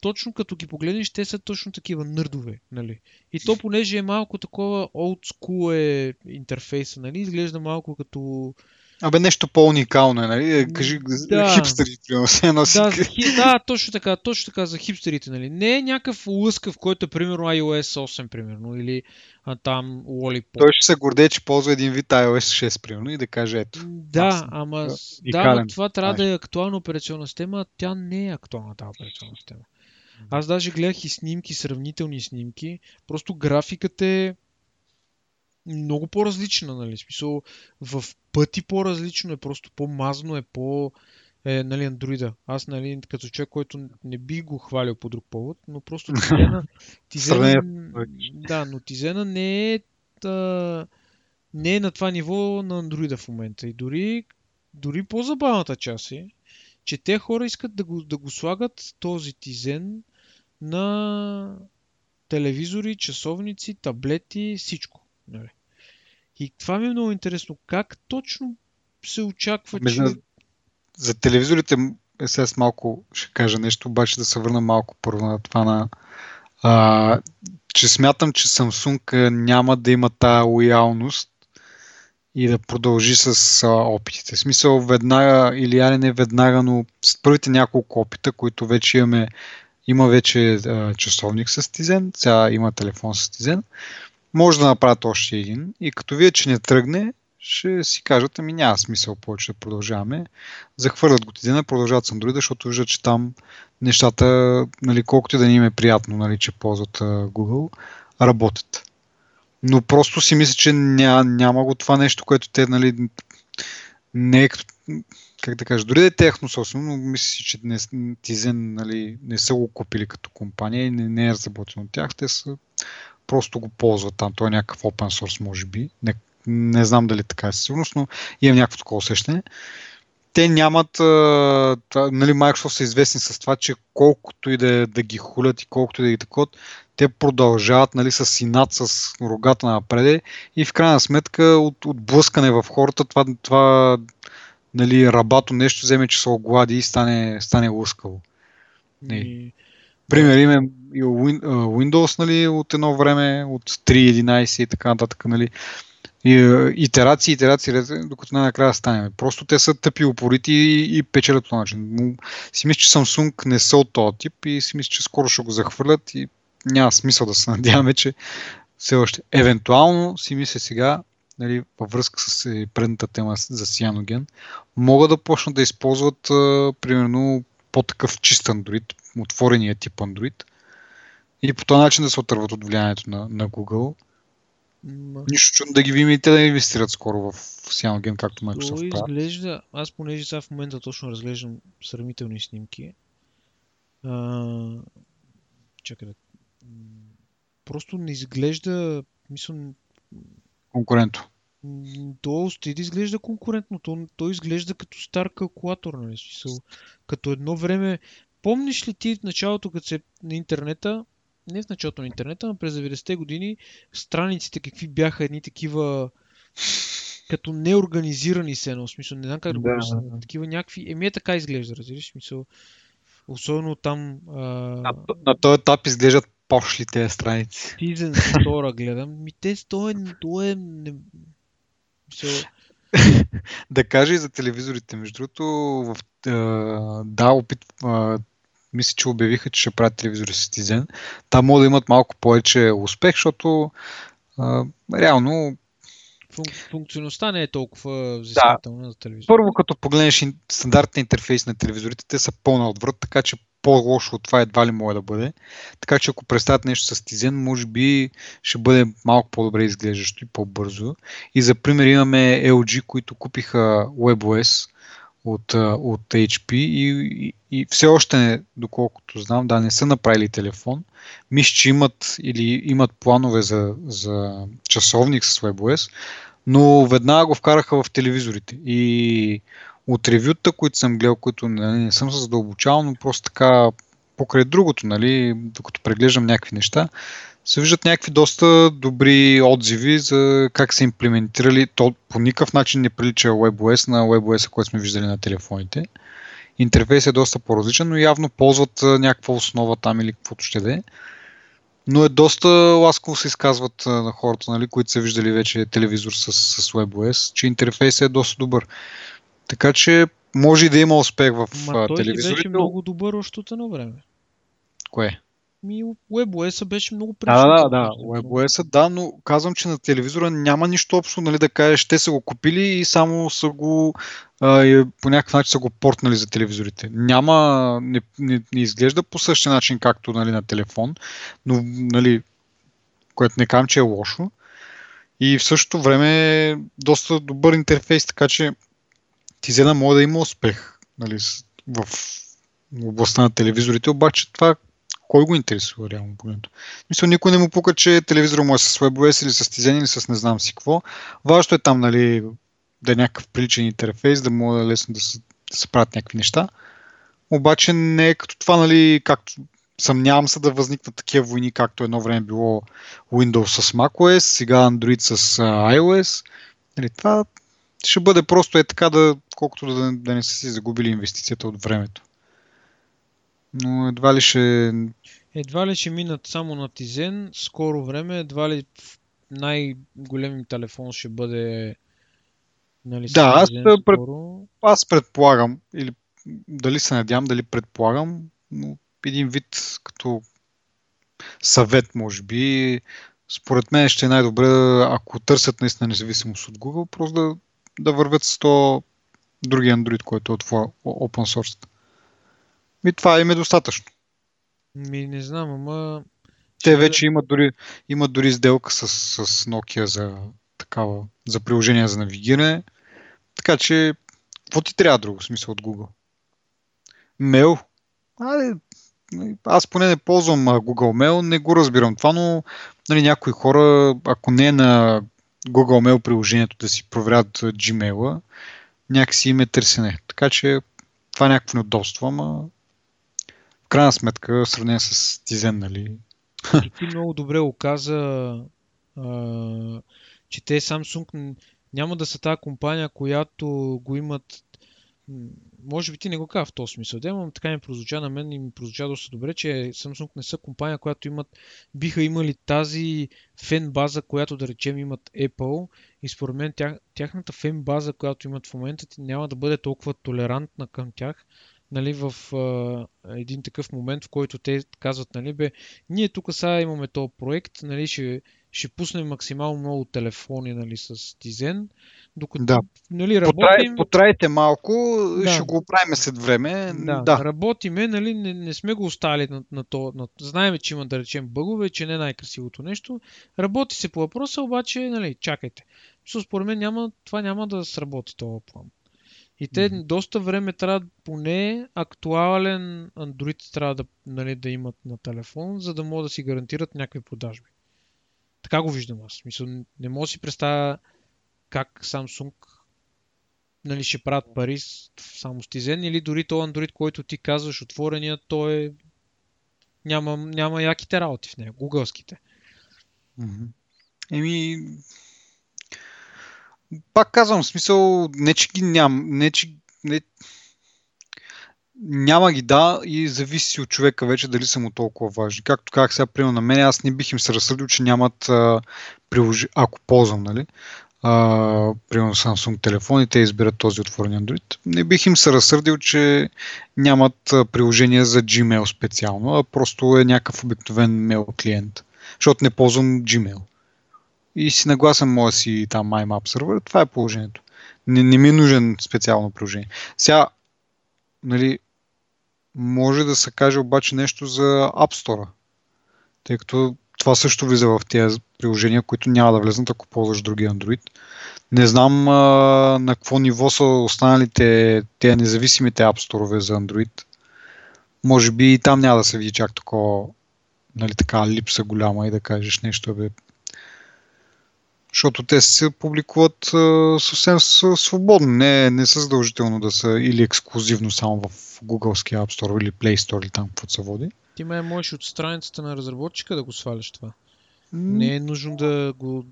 точно като ги погледнеш, те са точно такива нърдове, нали? И то, понеже е малко такова old school е интерфейса, нали? Изглежда малко като Абе, нещо по-уникално е, нали? Е, Кажи, Да. хипстери, примерно, все едно си... Да, за, хи- да, точно така, точно така, за хипстерите, нали? Не е някакъв лъскав, който е примерно iOS 8, примерно, или а, там Lollipop. Той ще се гордее, че ползва един вид iOS 6, примерно, и да каже, ето. Да, аз ама да, с- и да, кален, но това трябва да е актуална операционна система, а тя не е актуална тази операционна система. Аз даже гледах и снимки, сравнителни снимки, просто графиката е много по-различна, нали? Смисъл, в пъти по-различно е, просто по-мазно е, по... Е, нали, андроида. Аз, нали, като човек, който не би го хвалил по друг повод, но просто Тизена... Тизена да, но Тизена не е, та, не е на това ниво на андроида в момента. И дори, дори по-забавната част е, че те хора искат да го, да го слагат този Тизен на телевизори, часовници, таблети, всичко. Нали. И това ми е много интересно. Как точно се очаква, Ами, че... за- За телевизорите, е, сега с малко ще кажа нещо, обаче да се върна малко първо на това на... А, че смятам, че Samsung а, няма да има тая лоялност и да продължи с а, опитите. В смисъл веднага, или али не веднага, но с първите няколко опита, които вече имаме, има вече а, часовник с Тизен, сега има телефон с Тизен, може да направят още един и като вие, че не тръгне, ще си кажат, ами няма смисъл повече да продължаваме. Захвърлят го Тизена, продължават с Android, защото виждат, че там нещата, нали, колкото и да ни им е приятно, нали, че ползват Google, работят. Но просто си мисля, че ня, няма го това нещо, което те, нали, не е как да кажа, дори да е техно собствено, но мисля си, че не, Тизен нали, не са го купили като компания и не, не е разработен от тях. Те са просто го ползват там. Той е някакъв open source, може би. Не, не знам дали така е със сигурност, но имам някакво такова усещане. Те нямат, а, това, нали, Microsoft са известни с това, че колкото и да, да ги хулят и колкото и да ги такот, те продължават нали, с инат, с рогата напреде и в крайна сметка от, от блъскане в хората това, това нали, рабато нещо вземе, че се оглади и стане, стане лъскаво. И... Пример има и Windows нали, от едно време, от 3.11 и така нататък. Нали. И, итерации, итерации, докато най-накрая стане. Просто те са тъпи, упорити и, и печелят по начин. Си мисля, че Samsung не са от този тип и си мисля, че скоро ще го захвърлят и няма смисъл да се надяваме, че все още. Евентуално си мисля сега, нали, във връзка с е, предната тема за Cyanogen, могат да почнат да използват примерно по-такъв чист Android, отворения тип Android и по този начин да се отърват от влиянието на, на Google. М, Нищо чудно да ги видим и те да инвестират скоро в Cyanogen, както То Microsoft правят. изглежда, аз понеже сега в момента точно разглеждам сравнителни снимки. А, чакай да... Просто не изглежда, мисля, Конкуренто. М, то стои да изглежда конкурентно. То, то изглежда като стар калкулатор, нали? Смисъл, като едно време... Помниш ли ти в началото, като се на интернета, не в началото на интернета, но през 90-те години, страниците какви бяха едни такива като неорганизирани се едно, в смисъл, не знам как да го Да, такива някакви, еми е така изглежда, разбираш, смисъл, особено там а, На, на този етап изглеждат пошли тези страници. Season 2 гледам, ми те то е, то е не... Мисъл, Да кажа и за телевизорите, между другото, в, да, опит, мисля, че обявиха, че ще правят телевизори с Tizen. Там могат да имат малко повече успех, защото а, реално функ, функционалността не е толкова взискателна за телевизор. Първо, като погледнеш стандартния интерфейс на телевизорите, те са пълна отврат, така че по-лошо от това едва ли може да бъде. Така че ако представят нещо с Tizen, може би ще бъде малко по-добре изглеждащо и по-бързо. И за пример имаме LG, които купиха WebOS от, от HP и, и, и все още, не, доколкото знам, да, не са направили телефон. Мисля, че имат или имат планове за, за часовник с WebOS, но веднага го вкараха в телевизорите. И от ревюта, които съм гледал, които нали, не съм се задълбочавал, но просто така покрай другото, нали, докато преглеждам някакви неща, се виждат някакви доста добри отзиви за как са имплементирали. То по никакъв начин не прилича WebOS на WebOS, който сме виждали на телефоните. Интерфейс е доста по-различен, но явно ползват някаква основа там или каквото ще да е. Но е доста ласково се изказват на хората, нали, които са виждали вече телевизор с, с WebOS, че интерфейсът е доста добър. Така че може и да има успех в Ма той телевизорите. беше много добър още едно време. Кое? Ми WebOS беше много Да, да, да. WebOS, да, но казвам, че на телевизора няма нищо общо, нали, да кажеш, те са го купили и само са го а, по някакъв начин са го портнали за телевизорите. Няма, не, не, не изглежда по същия начин, както нали, на телефон, но, нали, което не казвам, че е лошо. И в същото време е доста добър интерфейс, така че Тизена може да има успех нали, в областта на телевизорите, обаче това кой го интересува реално погледното? Мисля, никой не му пука, че телевизора му е с WebOS или с Tizen или с не знам си какво. Важното е там, нали, да е някакъв приличен интерфейс, да да е лесно да се, да се правят някакви неща. Обаче не е като това, нали, както съмнявам се да възникнат такива войни, както едно време било Windows с macOS, сега Android с iOS. Нали, това ще бъде просто е така, да, колкото да, да не са си загубили инвестицията от времето но едва ли ще... Едва ли ще минат само на Тизен, скоро време, едва ли най-големим телефон ще бъде нали, да, аз, пред... аз предполагам, или дали се надявам, дали предполагам, но един вид като съвет, може би, според мен ще е най-добре, ако търсят наистина независимост от Google, просто да, да вървят с то другия Android, който е от open source. Ми това им е достатъчно. Ми не знам, ама... Те вече имат дори, имат дори сделка с, с Nokia за такава, за приложение за навигиране. Така че, какво ти трябва друго смисъл от Google? Мейл? Ай, аз поне не ползвам Google Mail, не го разбирам това, но нали, някои хора, ако не е на Google Mail приложението да си проверят Gmail-а, някакси им е търсене. Така че това е някакво неудобство, ама в крайна сметка, в сравнение с Тизен, нали? И ти много добре оказа, а, че те Samsung няма да са тази компания, която го имат може би ти не го казва в този смисъл, да, но така ми прозвуча на мен и ми прозвуча доста добре, че Samsung не са компания, която имат, биха имали тази фен база, която да речем имат Apple. И според мен тях, тяхната фен база, която имат в момента, няма да бъде толкова толерантна към тях, нали, в а, един такъв момент, в който те казват, нали, бе, ние тук сега имаме този проект, нали, ще, ще пуснем максимално много телефони нали, с Тизен, докато да. нали, работим... Потрайте малко, да. ще го оправим след време. Да, да. работиме, нали, не, не сме го оставили на, на то. На... Знаеме, че има да речем бъгове, че не е най-красивото нещо. Работи се по въпроса, обаче, нали, чакайте. Според мен няма, това няма да сработи този план. И те mm-hmm. доста време трябва, поне актуален Android трябва да, нали, да имат на телефон, за да могат да си гарантират някакви продажби. Така го виждам аз. Мисъл, не мога да си представя как Samsung нали, ще правят пари само с Tizen или дори то Android, който ти казваш отворения, то е няма, няма яките работи в него, гугълските. Mm-hmm. Еми, пак казвам, в смисъл, не че ги ням, не че не, няма ги да и зависи от човека вече дали са му толкова важни. Както казах сега, примерно на мен, аз не бих им се разсъдил, че нямат а, приложи... ако ползвам, нали? А, примерно Samsung телефон и те избират този отворен Android. Не бих им се разсърдил, че нямат приложение за Gmail специално, а просто е някакъв обикновен мейл клиент. Защото не ползвам Gmail и си нагласен моя си там IMAP сервер, това е положението. Не, не ми е нужен специално приложение. Сега, нали, може да се каже обаче нещо за App Store, тъй като това също влиза в тези приложения, които няма да влезнат, ако ползваш други Android. Не знам а, на какво ниво са останалите тези независимите App Store за Android. Може би и там няма да се види чак такова, нали, така липса голяма и да кажеш нещо, бе, Защото те се публикуват съвсем свободно, не, не са задължително да са или ексклюзивно само в Google App Store или Play Store или там каквото се води. Ти ме можеш от страницата на разработчика да го сваляш това. Не е нужно да го...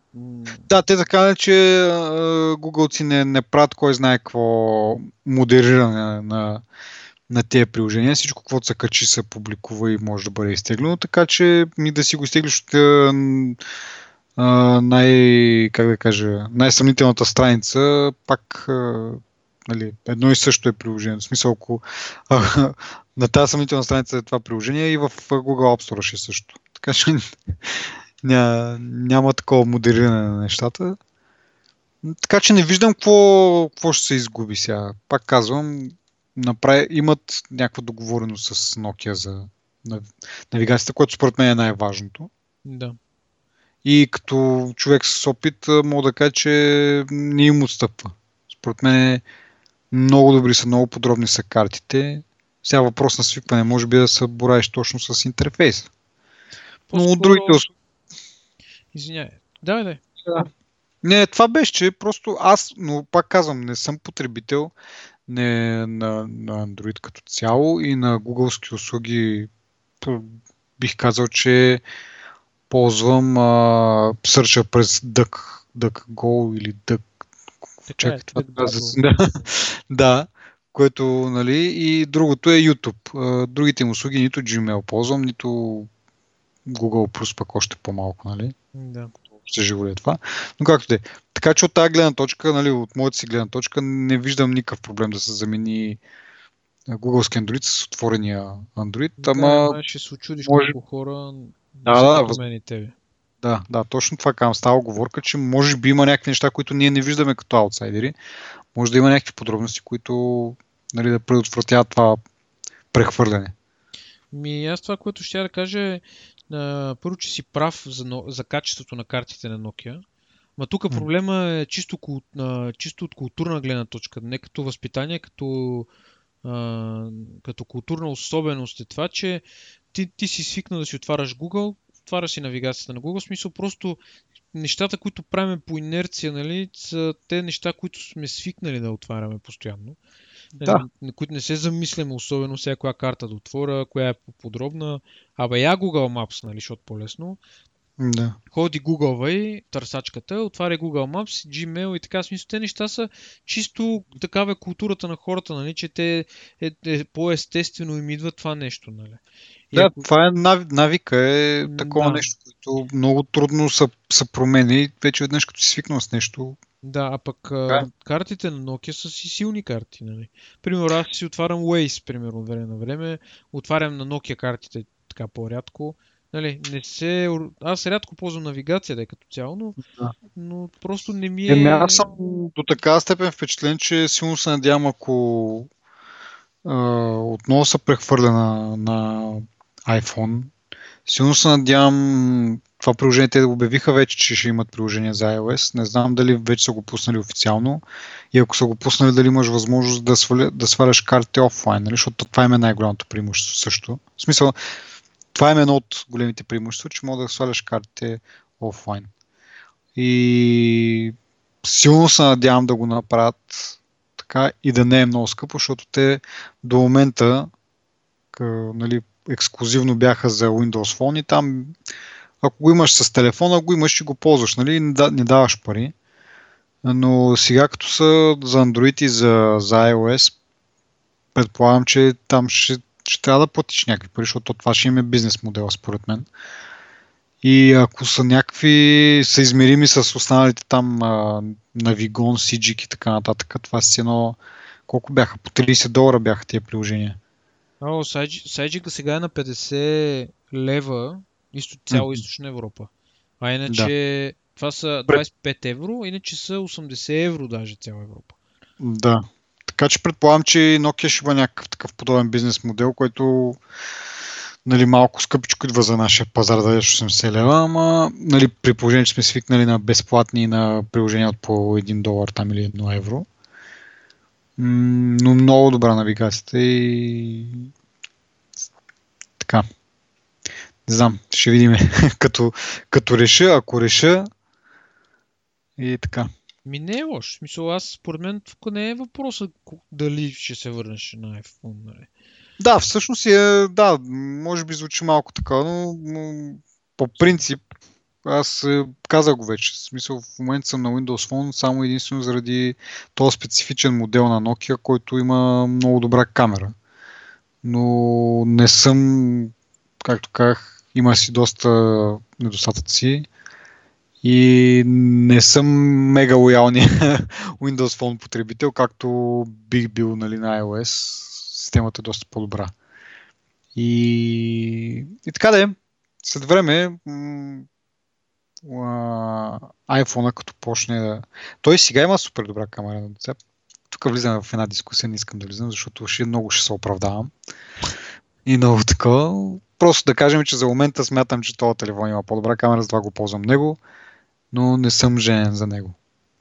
Да, те така че Google не, не правят кой знае какво модериране на, на тези приложения. Всичко, каквото се качи, се публикува и може да бъде изтеглено. Така че ми да си го изтеглиш от най, как да кажа, най-съмнителната страница, пак нали, едно и също е приложение. В смисъл, ако на тази съмнителна страница е това приложение и в Google App Store ще е също. Така че ня, няма такова модериране на нещата. Така че не виждам какво, какво ще се изгуби сега. Пак казвам, направи, имат някаква договореност с Nokia за навигацията, което според мен е най-важното. Да. И като човек с опит мога да кажа, че не им отстъпва. Според мен много добри са, много подробни са картите. Сега въпрос на свикване може би да се бораеш точно с интерфейса. Но от другите Извинявай. Давай, дай. Да. Не, това беше, че просто аз, но пак казвам, не съм потребител не, на, на Android като цяло и на Google услуги бих казал, че ползвам а, сърча през Duck, DuckGo или Duck. Така Чакай, е, това да, да, което, нали, и другото е YouTube. Другите им услуги нито Gmail ползвам, нито Google Plus пък още по-малко, нали? Да. Се живее това. Но както де. Така че от тази гледна точка, нали, от моята си гледна точка, не виждам никакъв проблем да се замени Google Android с отворения Android. Да, ама... ще се очудиш може... колко хора да, да, да, да, тебе. Да, да, точно това казвам. Става оговорка, че може би има някакви неща, които ние не виждаме като аутсайдери. Може да има някакви подробности, които нали, да предотвратяват това прехвърляне. Ми, аз това, което ще я да кажа е, първо, че си прав за, за качеството на картите на Nokia. Ма тук проблема е чисто, чисто от културна гледна точка, не като възпитание, като, а, като културна особеност е това, че ти, ти си свикнал да си отваряш Google, отваряш си навигацията на Google, в смисъл просто нещата, които правим по инерция, нали, са те неща, които сме свикнали да отваряме постоянно да. на които не се замисляме особено сега коя карта да отворя, коя е по-подробна. Абе я Google Maps, нали, защото по-лесно. Да. Ходи Google и търсачката, отваря Google Maps, Gmail и така. Смисъл, те неща са чисто такава е културата на хората, нали, че те е, е, по-естествено им идва това нещо. Нали. И да, ако... това е навика, е такова да. нещо, което много трудно се, се промени. Вече веднъж като си свикнал с нещо, да, а пък да. картите на Nokia са си силни карти. Нали? Примерно аз си отварям Waze, примерно, време на време. Отварям на Nokia картите така по-рядко. Нали, не се... Аз рядко ползвам навигация, да е като цяло, но, да. но просто не ми е... Еми, аз съм до така степен впечатлен, че силно се надявам, ако а, отново се прехвърля на, на iPhone, силно се надявам това приложение те да обявиха вече, че ще имат приложение за iOS. Не знам дали вече са го пуснали официално и ако са го пуснали, дали имаш възможност да, сваля, да сваляш картите офлайн, нали? защото това е най-голямото преимущество също. В смисъл, това е едно от големите преимущества, че мога да сваляш картите офлайн. И силно се надявам да го направят така и да не е много скъпо, защото те до момента къ, нали, ексклюзивно бяха за Windows Phone и там ако го имаш с телефона, го имаш и го ползваш, нали? Не, да, не даваш пари. Но сега като са за Android и за, за iOS, предполагам, че там ще, ще трябва да платиш някакви пари, защото това ще има е бизнес модела, според мен. И ако са някакви са измерими с останалите там Navigon, CGIC и така нататък, това си едно... Колко бяха? По 30 долара бяха тия приложения. О, Сайджика сега е на 50 лева Изто, цяла mm-hmm. източна Европа. А иначе да. това са 25 евро, иначе са 80 евро даже цяла Европа. Да. Така че предполагам, че Nokia ще има някакъв такъв подобен бизнес модел, който нали, малко скъпичко идва за нашия пазар да 80 лева, ама нали, при положение, че сме свикнали на безплатни на приложения от по 1 долар там или 1 евро. но много добра навигацията и така. Не знам, ще видим. като, като реша, ако реша, И така. Ми не е лош. В Смисъл, аз според мен тук не е въпросът ко- дали ще се върнеш на iPhone. Нали. Да, всъщност е, да, може би звучи малко така, но, но по принцип аз е, казах го вече. В смисъл, в момента съм на Windows Phone само единствено заради този специфичен модел на Nokia, който има много добра камера. Но не съм, както казах, има си доста недостатъци и не съм мега лоялния Windows Phone потребител, както бих бил нали, на iOS. Системата е доста по-добра. И, и така да е. След време iPhone-а като почне да... Той сега има супер добра камера. Сега, тук влизам в една дискусия, не искам да влизам, защото ще много ще се оправдавам. И много такова. Просто да кажем, че за момента смятам, че този телефон има по-добра камера, затова го ползвам него, но не съм женен за него.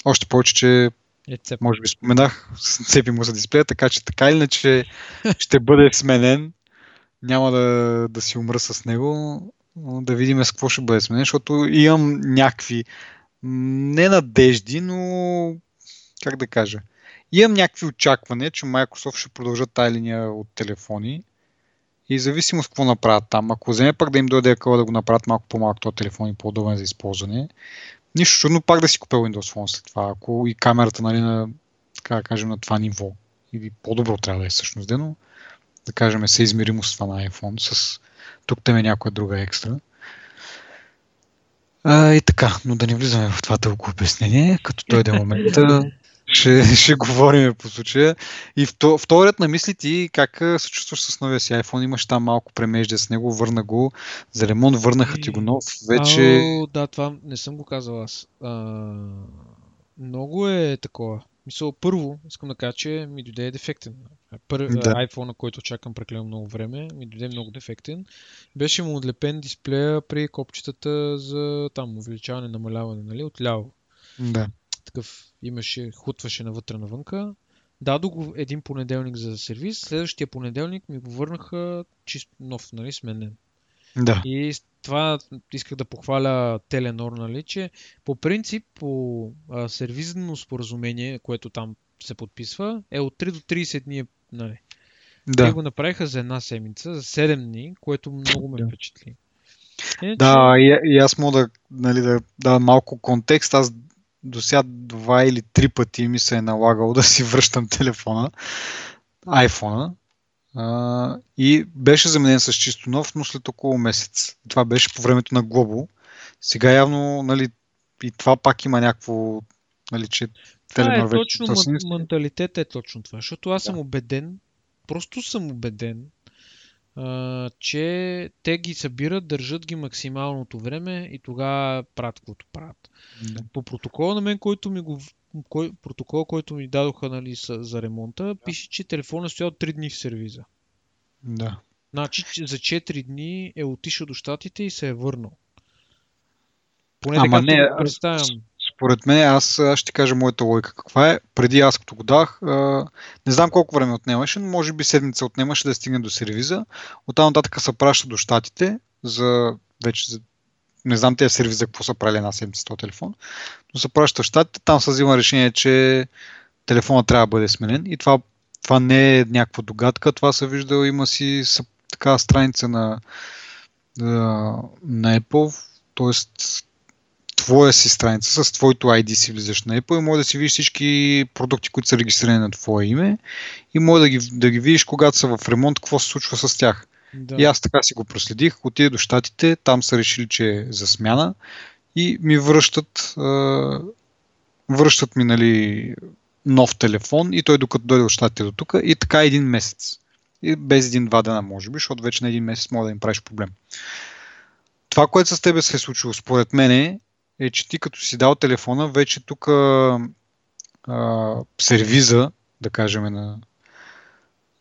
Още повече, че Е, може би споменах, цепи му за дисплея, така че така или иначе ще бъде сменен. Няма да, да си умра с него, да видим с какво ще бъде сменен, защото имам някакви не надежди, но как да кажа, имам някакви очаквания, че Microsoft ще продължат тази линия от телефони и зависимо с какво направят там. Ако вземе пак да им дойде акъла да го направят малко по-малко този телефон и по-удобен за използване, нищо чудно пак да си купя Windows Phone след това, ако и камерата нали, на, така да кажем, на това ниво. Или по-добро трябва да е всъщност, де, но да кажем се измеримо с това на iPhone, с тук там някоя друга екстра. А, и така, но да не влизаме в това дълго обяснение, като дойде момента, ще, ще говорим по случая. И вто, вторият на мисли ти, как се чувстваш с новия си iPhone, имаш там малко премежда с него, върна го за ремонт, върнаха ти го нов, вече... Ало, да, това не съм го казал аз. А, много е такова. Мисъл, първо, искам да кажа, че ми дойде дефектен. Първи Да. iPhone, на който чакам прекалено много време, ми дойде много дефектен. Беше му отлепен дисплея при копчетата за там увеличаване, намаляване, нали, отляво. Да. Такъв имаше, хутваше навътре навънка. Дадох го един понеделник за сервис, следващия понеделник ми го върнаха чист нов, нали, сменен. Да. И това исках да похваля Теленор, нали, че по принцип по а, сервизно споразумение, което там се подписва, е от 3 до 30 дни. Нали. Те Да. го направиха за една седмица, за 7 дни, което много ме Да. впечатли. Иначе, Да, и, и аз мога да, нали, да дам малко контекст. Аз до сега два или три пъти ми се е налагало да си връщам телефона, iPhone-а. А, и беше заменен с чисто нов, но след около месец. Това беше по времето на Глобо. Сега явно, нали, и това пак има някакво, нали, че това е точно, менталитет е точно това, защото аз съм убеден, просто съм убеден, а, че те ги събират, държат ги максималното време и тогава правят каквото правят. Да. по протокола на мен, който ми го кой, протокола, който ми дадоха нали, за ремонта, пише, че телефонът стоял 3 дни в сервиза. да. Значи за 4 дни е отишъл до щатите и се е върнал. Поне Ама така не, го представям. Според мен, аз аз ще кажа моята логика каква е. Преди аз като го дах, а, не знам колко време отнемаше, но може би седмица отнемаше да стигне до сервиза. Оттам нататък се праща до щатите за вече за не знам тези сервиза какво са правили една седмица този телефон, но се праща в щатите, там се взима решение, че телефона трябва да бъде сменен и това, това не е някаква догадка, това се вижда, има си така страница на, на Apple, т.е твоя си страница, с твоето ID си влизаш на Apple и може да си видиш всички продукти, които са регистрирани на твое име и може да ги, да ги видиш, когато са в ремонт, какво се случва с тях. Да. И аз така си го проследих, отида до щатите, там са решили, че е за смяна и ми връщат, а, връщат ми нали, нов телефон и той докато дойде от щатите до тук и така един месец. И без един-два дена, може би, защото вече на един месец може да им правиш проблем. Това, което с тебе се е случило, според мен, е, че ти като си дал телефона, вече тук а, сервиза, да кажем, на,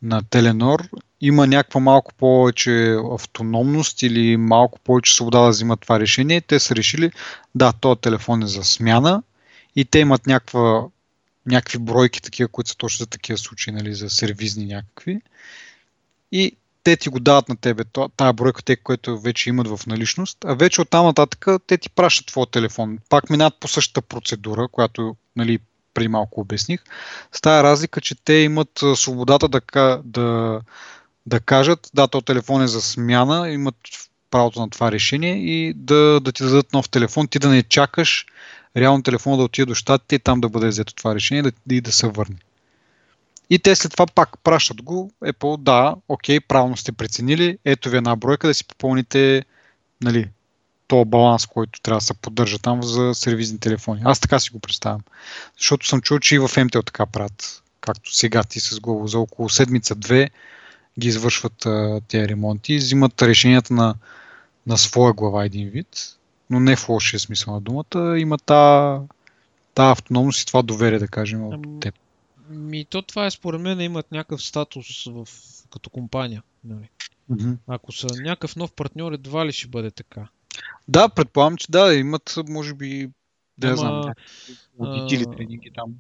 на Теленор, има някаква малко повече автономност или малко повече свобода да взимат това решение. Те са решили, да, този телефон е за смяна и те имат някаква, някакви бройки, такива, които са точно за такива случаи, нали, за сервизни някакви. И те ти го дават на тебе, тази бройка, те, което вече имат в наличност, а вече оттам нататък те ти пращат твоя телефон. Пак минават по същата процедура, която нали, преди малко обясних. С тази разлика, че те имат свободата да, да, да кажат, да, то телефон е за смяна, имат правото на това решение и да, да ти дадат нов телефон, ти да не чакаш реално телефона да отиде до щатите и там да бъде взето това решение да, и да се върне. И те след това пак пращат го. Apple, да, окей, правилно сте преценили, ето ви една бройка да си попълните нали, то баланс, който трябва да се поддържа там за сервизни телефони. Аз така си го представям. Защото съм чул, че и в MTL така правят. Както сега ти с глава за около седмица-две ги извършват а, тези ремонти, взимат решенията на, на своя глава един вид, но не в лошия смисъл на думата. Има та, та автономност и това доверие, да кажем, от теб. Ми, то това е според мен имат някакъв статус в, като компания. Нали? Mm-hmm. Ако са някакъв нов партньор, едва ли ще бъде така. Да, предполагам, че да, имат, може би, да Ама, знам, аудитили а... тренинги там.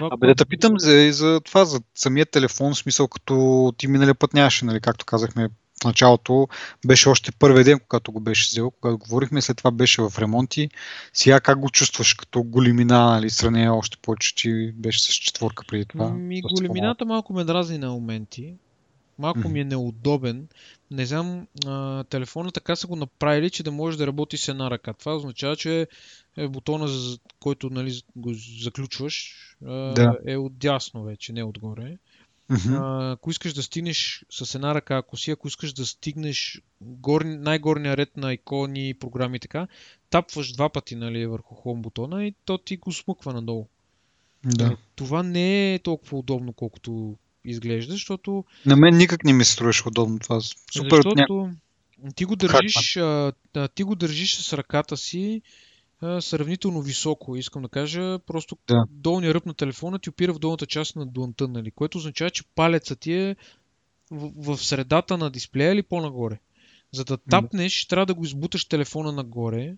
Абе, да те питам за, за това, за самия телефон, в смисъл като ти миналия път нямаше, нали, както казахме началото, беше още първия ден, когато го беше взел, когато говорихме, след това беше в ремонти. Сега как го чувстваш като големина, нали, сравнение още повече, че беше с четворка преди това? Ми, големината малко ме дразни на моменти. Малко ми е неудобен. Не знам, а, телефона така са го направили, че да може да работи с една ръка. Това означава, че е бутона, за който нали, го заключваш, а, да. е отдясно вече, не отгоре. А, ако искаш да стигнеш с една ръка, ако си, ако искаш да стигнеш гор, най-горния ред на икони, програми и така, тапваш два пъти нали, върху хом бутона и то ти го смъква надолу. Да. Нали, това не е толкова удобно, колкото изглежда, защото... На мен никак не ми се струваше удобно това. Супер защото ти го държиш, а, ти го държиш с ръката си сравнително високо, искам да кажа. Просто да. долния ръб на телефона ти опира в долната част на дланта, нали? което означава, че палецът ти е в, в средата на дисплея или по-нагоре. За да тапнеш, трябва да го избуташ телефона нагоре,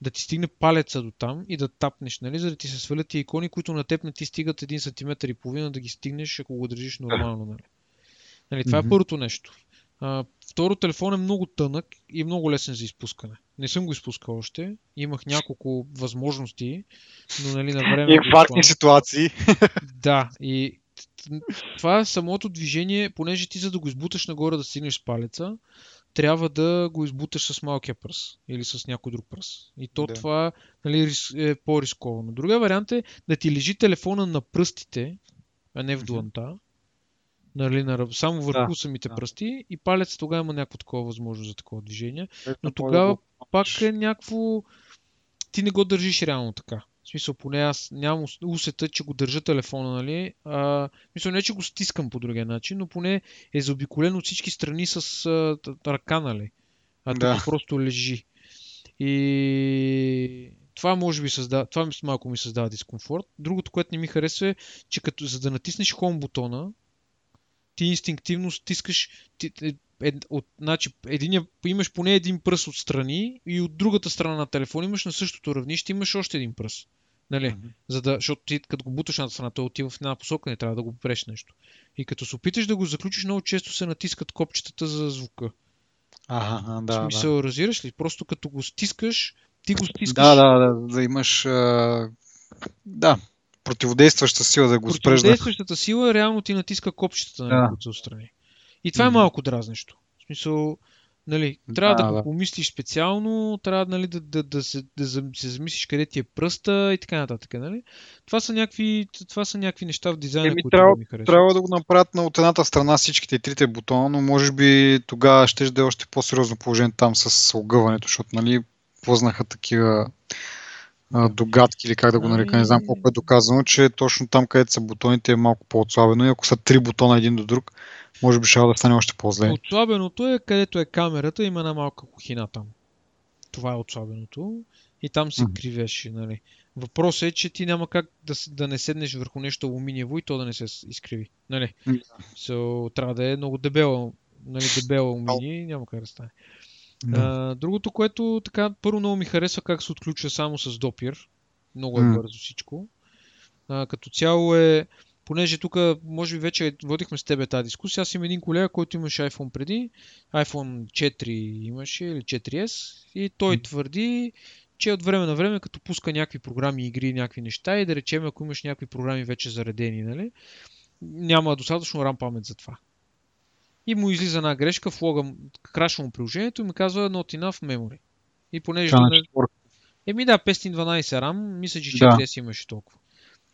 да ти стигне палеца до там и да тапнеш, нали, за да ти се свалят ти икони, които на теб не ти стигат 1 см и половина да ги стигнеш, ако го държиш нормално. Нали. Нали, това mm-hmm. е първото нещо. А, второ, телефон е много тънък и много лесен за изпускане. Не съм го изпускал още. Имах няколко възможности, но нали, на време... Инфарктни ситуации. Да, и това самото движение, понеже ти за да го избуташ нагоре да стигнеш с палеца, трябва да го избуташ с малкия пръст или с някой друг пръст. И то да. това нали, е по-рисковано. Другия вариант е да ти лежи телефона на пръстите, а не в дланта. Нали, на, само върху да, самите да. пръсти и палец тогава има някакво такова възможност за такова движение. Но тогава пак е някакво... Ти не го държиш реално така. В смисъл, поне аз нямам усета, че го държа телефона, нали? А, мисля, не, че го стискам по другия начин, но поне е заобиколен от всички страни с а, ръка, нали? А да. тук просто лежи. И това може би създава, това малко ми създава дискомфорт. Другото, което не ми харесва е, че като, за да натиснеш home бутона, ти инстинктивно стискаш, ти, е, е, от, значи, единия, имаш поне един пръст отстрани и от другата страна на телефона имаш на същото равнище, имаш още един пръст. Нали? Mm-hmm. За да, защото ти като го буташ на страна, той отива в една посока, не трябва да го преш нещо. И като се опиташ да го заключиш, много често се натискат копчетата за звука. Ага, да. В смисъл, да. разбираш ли? Просто като го стискаш, ти го стискаш. Да, да, да, да имаш. А... Да, противодействаща сила да го спреш. Противодействащата сила реално ти натиска копчетата на да. които отстрани. И това е малко дразнещо. В смисъл, Нали, трябва да, да го помислиш специално, трябва нали, да, да, да, се, да се замислиш къде ти е пръста и така нататък. Нали? Това, са някакви, това са някакви неща в дизайна, Еми, които трябва, ми харесват. Трябва да го направят на от едната страна всичките трите бутона, но може би тогава ще да е още по-сериозно положение там с огъването, защото нали, познаха такива догадки или как да го нарека, не знам колко е доказано, че точно там, където са бутоните е малко по-отслабено и ако са три бутона един до друг, може би ще да стане още по-зле. Отслабеното е където е камерата, има една малка кухина там. Това е отслабеното. И там се mm-hmm. кривеше, нали. Въпросът е, че ти няма как да, да не седнеш върху нещо алуминиево и то да не се изкриви. Нали? Mm-hmm. So, трябва да е много дебело, нали, дебело алуминий, няма как да стане. Mm-hmm. А, другото, което така, първо много ми харесва как се отключва само с допир. Много е бързо всичко. А, като цяло е понеже тук, може би вече водихме с тебе тази дискусия, аз имам един колега, който имаше iPhone преди, iPhone 4 имаше или 4S и той твърди, че от време на време, като пуска някакви програми, игри, някакви неща и да речем, ако имаш някакви програми вече заредени, нали, няма достатъчно RAM памет за това. И му излиза една грешка, влога, крашва му приложението и ми казва not enough memory. И понеже... На не-. Еми да, 512 RAM, мисля, че Да. 4S имаше толкова.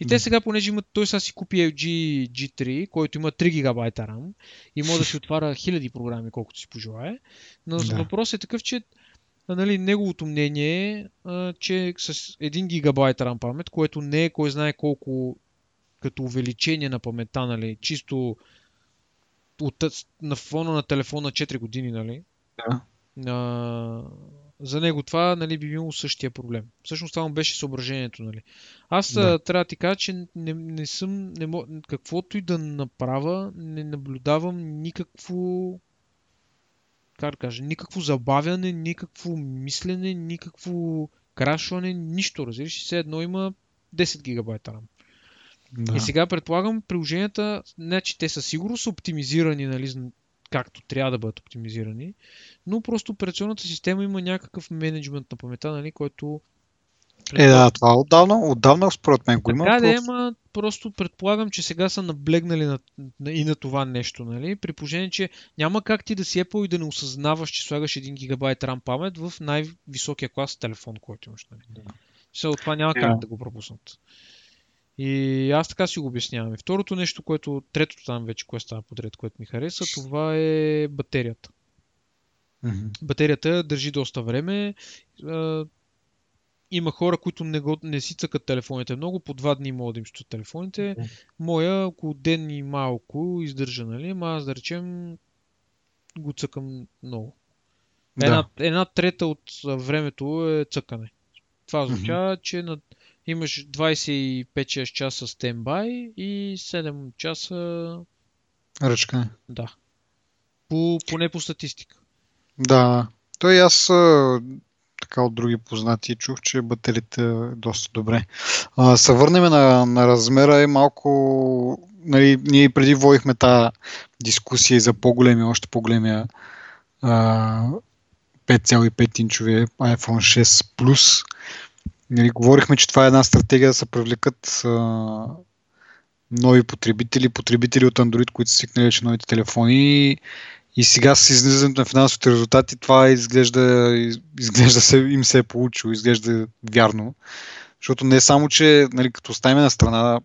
И те Да. сега, понеже имат, той сега си купи LG G3, който има 3 GB RAM и може да си отваря хиляди програми, колкото си пожелае. Но Да. въпросът е такъв, че нали, неговото мнение е, че с 1 GB RAM памет, което не е кой знае колко като увеличение на паметта, нали, чисто от, на фона на телефона 4 години, нали, Да. а, за него това нали, би било същия проблем. Всъщност това му беше съображението. Нали. Аз Да. трябва да ти кажа, че не, не съм, не мо... каквото и да направя, не наблюдавам никакво как да кажа, никакво забавяне, никакво мислене, никакво крашване, нищо, разбираш. Все едно има 10 гигабайта RAM. Да. И сега предполагам приложенията, не че те със сигурност са оптимизирани, нали, както трябва да бъдат оптимизирани, но просто операционната система има някакъв менеджмент на паметта, нали, който... Е, да, това отдавна, отдавна според мен го има. Така да, просто- ама просто предполагам, че сега са наблегнали на, на, и на това нещо, нали? При положение, че няма как ти да си Apple и да не осъзнаваш, че слагаш 1 гигабайт RAM памет в най-високия клас телефон, който имаш, нали? Да. Все от това няма Да. как да го пропуснат. И аз така си го обяснявам. И второто нещо, което, третото там вече, кое става подред, което ми хареса, това е батерията. Мгм. Батерията държи доста време. А, има хора, които не, го, не си цъкат телефоните много, по два дни могат да им стоят телефоните. Мгм. Моя около ден и малко издържа, нали? Ама аз да речем го цъкам много. Да. Една, една трета от времето е цъкане. Това означава, че на, имаш 25-6 часа стендбай и 7 часа Ръчка. да. По, поне по статистика. Да. Той аз така от други познати чух, че батерите е доста добре. А, се върнем на, на размера и малко... Нали, ние преди водихме тази дискусия за по-големи, още по-големия а, 5,5 инчови iPhone 6 Plus. Нали, говорихме, че това е една стратегия да се привлекат а, нови потребители, потребители от Android, които са свикнали вече новите телефони и сега с излизането на финансовите резултати това изглежда, изглежда се, им се е получило, изглежда вярно. Защото не само, че нали, като оставим на страна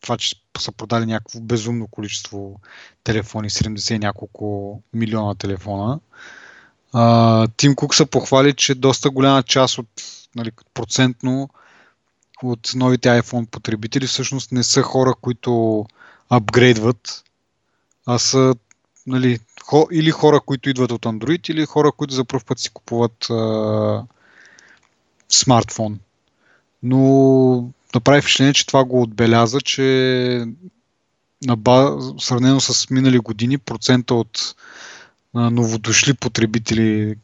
това, че са продали някакво безумно количество телефони, 70 и няколко милиона телефона, а, Тим Кук се похвали, че доста голяма част от нали, процентно от новите iPhone потребители всъщност не са хора, които апгрейдват, а са нали, хо, или хора, които идват от Android, или хора, които за първ път си купуват а, смартфон. Но направи впечатление, че това го отбеляза, че на база, сравнено с минали години, процента от а, новодошли потребители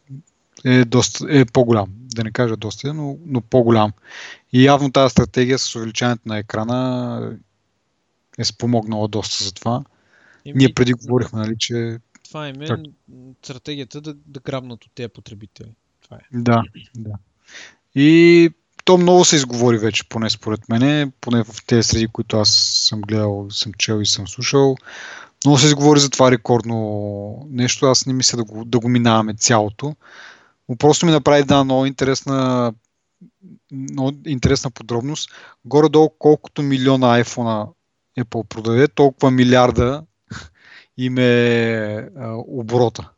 е, доста, е по-голям. Да не кажа доста, но, но по-голям. И явно тази стратегия с увеличаването на екрана е спомогнала доста за това. Еми, Ние преди говорихме, нали, че Това е Так. стратегията да, да грабнат от тези потребители. Това е. Да, да. И то много се изговори вече, поне според мене, поне в тези среди, които аз съм гледал, съм чел и съм слушал. Много се изговори за това рекордно нещо. Аз не мисля да го, да го минаваме цялото. Просто ми направи една много интересна, много интересна подробност. Горе-долу колкото милиона iPhone Apple продаде, толкова милиарда им е оборота.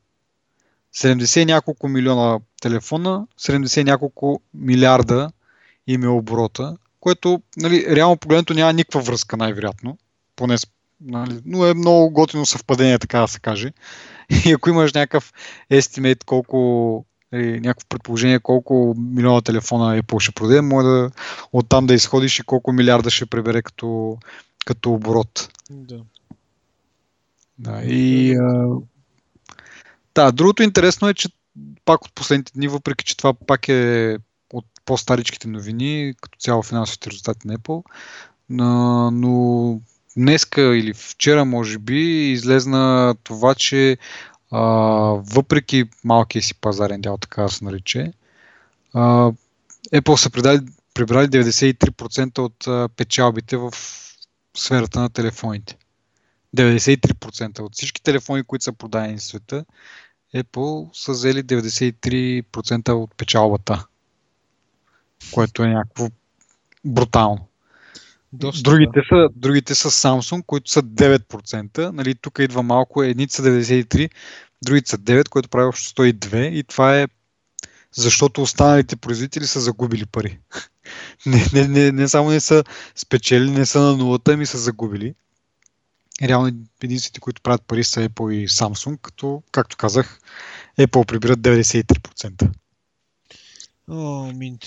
70 и няколко милиона телефона, 70 и няколко милиарда им е оборота, което нали, реално погледнато няма никаква връзка най-вероятно, поне нали, но е много готино съвпадение, така да се каже. И ако имаш някакъв estimate колко нали, някакво предположение колко милиона телефона Apple ще продаде, може да оттам да изходиш и колко милиарда ще пребере като, като оборот. Да. Да, и а, да, другото интересно е, че пак от последните дни, въпреки че това пак е от по-старичките новини, като цяло финансовите резултати на Apple, но, но днеска или вчера, може би, излезна това, че въпреки малкия си пазарен дял, така да се нарече, Apple са придали, прибрали 93% от а, печалбите в сферата на телефоните. 93% от всички телефони, които са продадени в света, Apple са взели 93% от печалбата, което е някакво брутално. Доста, Другите, са, другите са Samsung, които са 9%. Нали, тук идва малко, едните са 93, другите са 9, което прави общо 102 и това е защото останалите производители са загубили пари. не, не, не, не само не са спечели, не са на нулата, ми са загубили. Реално единствените, които правят пари са Apple и Samsung, като, както казах, Apple прибират 93%. О, минт.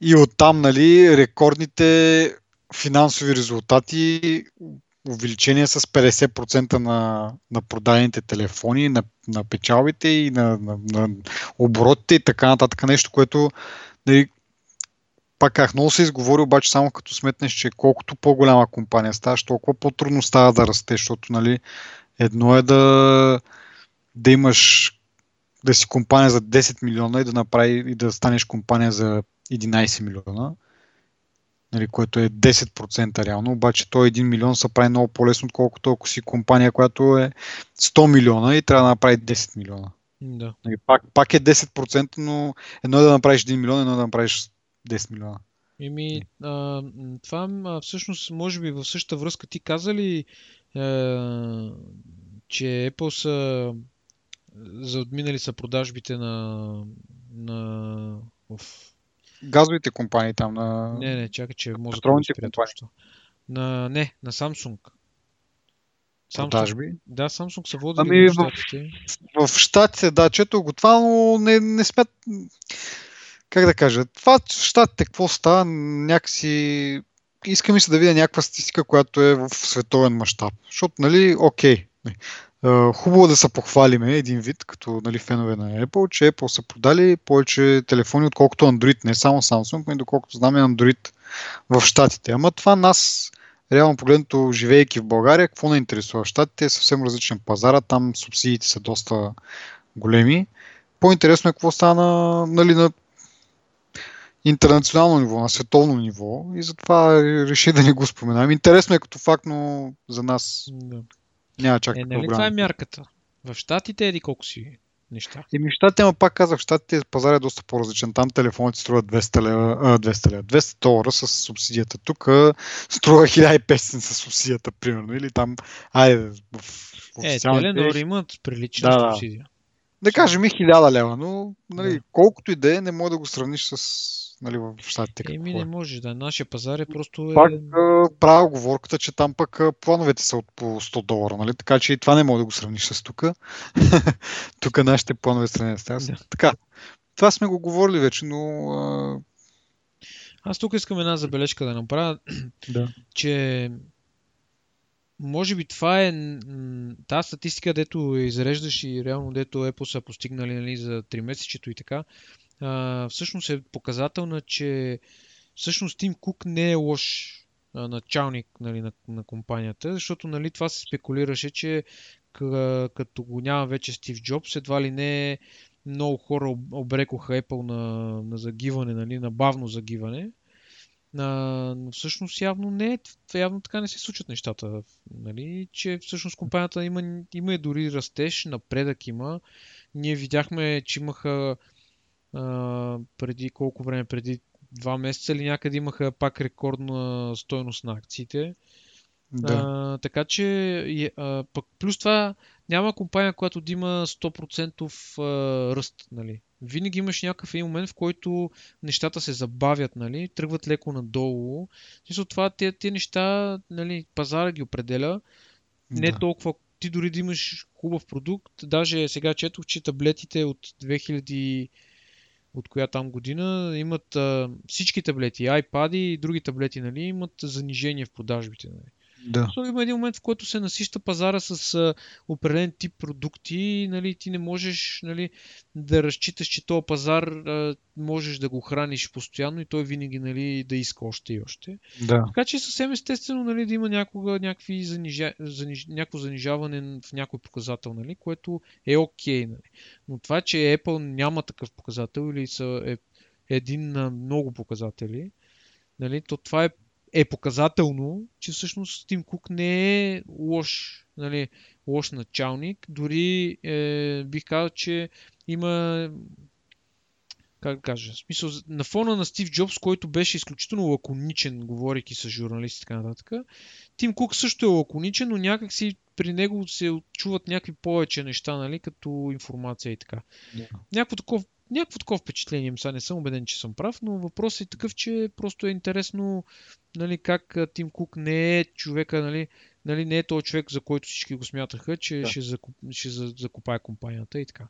И оттам, нали, рекордните финансови резултати, увеличение с 50% на, на продадените телефони, на, на печалбите и на, на, на оборотите и така нататък. Нещо, което нали, пак как много се изговори, обаче само като сметнеш, че колкото по-голяма компания ставаш, толкова по-трудно става да расте, защото нали, едно е да, да имаш да си компания за 10 милиона и да направи и да станеш компания за 11 милиона, нали, което е 10% реално, обаче той 1 милион се прави много по-лесно, отколкото ако си компания, която е 100 милиона и трябва да направи 10 милиона. Да. Нали, пак, пак е 10%, но едно е да направиш 1 милион, едно е да направиш 10 милиона. Еми, а, това а, всъщност, може би в същата връзка ти каза ли, а, че Apple са заотминали са продажбите на, на в... Газовите компании там на... Не, не, чакай, че Петролните спря компании. На, не, на Samsung. Samsung. Продажби. Да, Samsung са водили Ами, в в- щатите. В Штатите, да, чето го това, но не, не смят... Как да кажа? Това в Штатите какво става? Някакси... Искам и се да видя някаква статистика, която е в световен мащаб. Защото, нали, окей. Хубаво е да се похвалиме един вид, като нали, фенове на Apple, че Apple са продали повече телефони, отколкото Android, не само Samsung, но и доколкото знам и Android в Штатите. Ама това нас, реално погледнато, живеейки в България, какво не интересува? Штатите е съвсем различен пазар, а там субсидиите са доста големи. По-интересно е какво стана нали, на интернационално ниво, на световно ниво и затова реши да не го споменавам. Интересно е като факт, но за нас Да. Няма чак Е, нали това е мярката? В щатите еди колко си неща. Еми, в щатите, ама пак казах, в щатите пазар е доста по-различен. Там телефоните струват 200 лева, а, 200 лева, 200 долара с субсидията. Тук струва 1500 с субсидията, примерно. Или там, айде, в, в Е. Теленор имат прилична Да, да. субсидия. Да кажем и 1000 лева, но нали, Да. колкото и да е, не може да го сравниш с нали, в щатите. Еми не е. може да. Нашия пазар е просто... Пак Е... правя оговорката, че там пък плановете са от по 100 долара, нали? така че и това не може да го сравниш с тук. тук нашите планове сравнят с тях. Да. Така, това сме го говорили вече, но а, Аз тук искам една забележка да направя, да. че може би това е тази статистика, дето изреждаш и реално дето Apple са постигнали нали, за 3 месечето и така, а, всъщност е показателна, че всъщност Тим Кук не е лош а, началник нали, на, на компанията, защото нали, това се спекулираше, че като го няма вече Стив Джобс, едва ли не много хора об- обрекоха Apple на, на загиване, нали, на бавно загиване. А, но всъщност явно не явно така не се случват нещата. Нали? Че всъщност компанията има, има и дори растеж, напредък има. Ние видяхме, че имаха а, преди колко време, преди два месеца или някъде имаха пак рекордна стойност на акциите. да. А, така че, а, пък плюс това няма компания, която да има 100% а, ръст. Нали. Винаги имаш някакъв един момент, в който нещата се забавят, нали, тръгват леко надолу. Смисъл това, тези, тези неща, нали, пазара ги определя. Не да. толкова ти дори да имаш хубав продукт, даже сега четох, че таблетите от 2000 от коя там година имат а, всички таблети, iPad и други таблети, нали, имат занижение в продажбите. Нали. Да. Защото има един момент, в който се насища пазара с а, определен тип продукти и нали, ти не можеш нали, да разчиташ, че този пазар а, можеш да го храниш постоянно и той винаги нали, да иска още и още. Да. Така че е съвсем естествено нали, да има някога някакви занижа... заниж... някакво занижаване в някой показател, нали, което е окей. Okay, нали. Но това, че Apple няма такъв показател или са е един на много показатели, нали, то това е, е показателно, че всъщност Тим Кук не е лош, нали, лош началник. Дори е, бих казал, че има как да кажа, смисъл, на фона на Стив Джобс, който беше изключително лаконичен, говорейки с журналисти и така нататък, Тим Кук също е лаконичен, но някакси при него се чуват някакви повече неща, нали, като информация и така. Да. Някакво такова някакво такова впечатление, сега не съм убеден, че съм прав, но въпросът е такъв, че просто е интересно нали, как Тим Кук не е човека, нали, нали, не е този човек, за който всички го смятаха, че Да. ще, закуп, ще за- закопае компанията и така.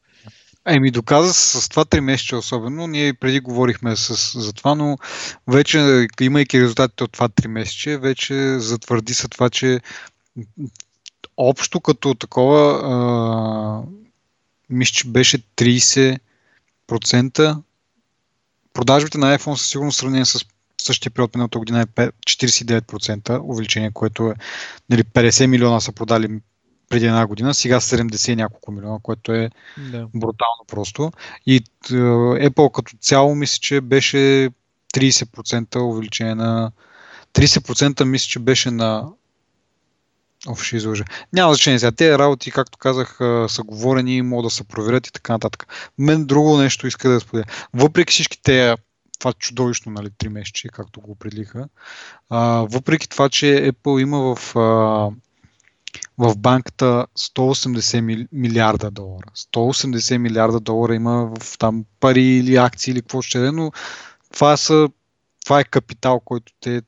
Еми, доказа с това три месеца особено. Ние преди говорихме с, за това, но вече, имайки резултатите от това три месече, вече затвърди се това, че общо като такова, а, мисля, че беше 30% продажбите на iPhone със сигурно сравнение с същия период миналата година е пе- 49% увеличение, което е нали, 50 милиона са продали преди една година, сега 70 и няколко милиона, което е Да. брутално просто. И т, Apple като цяло мисля, че беше 30% увеличение на 30% мисля, че беше на Оф, ще излъжа. Няма значение сега. Тези работи, както казах, са говорени, могат да се проверят и така нататък. Мен друго нещо иска да споделя. Въпреки всички те това чудовищно, нали, 3 месече, както го определиха, а, въпреки това, че Apple има в, а, в банката 180 мили- милиарда долара. 180 милиарда долара има в там пари или акции или какво ще е, но това, са, това е капитал, който те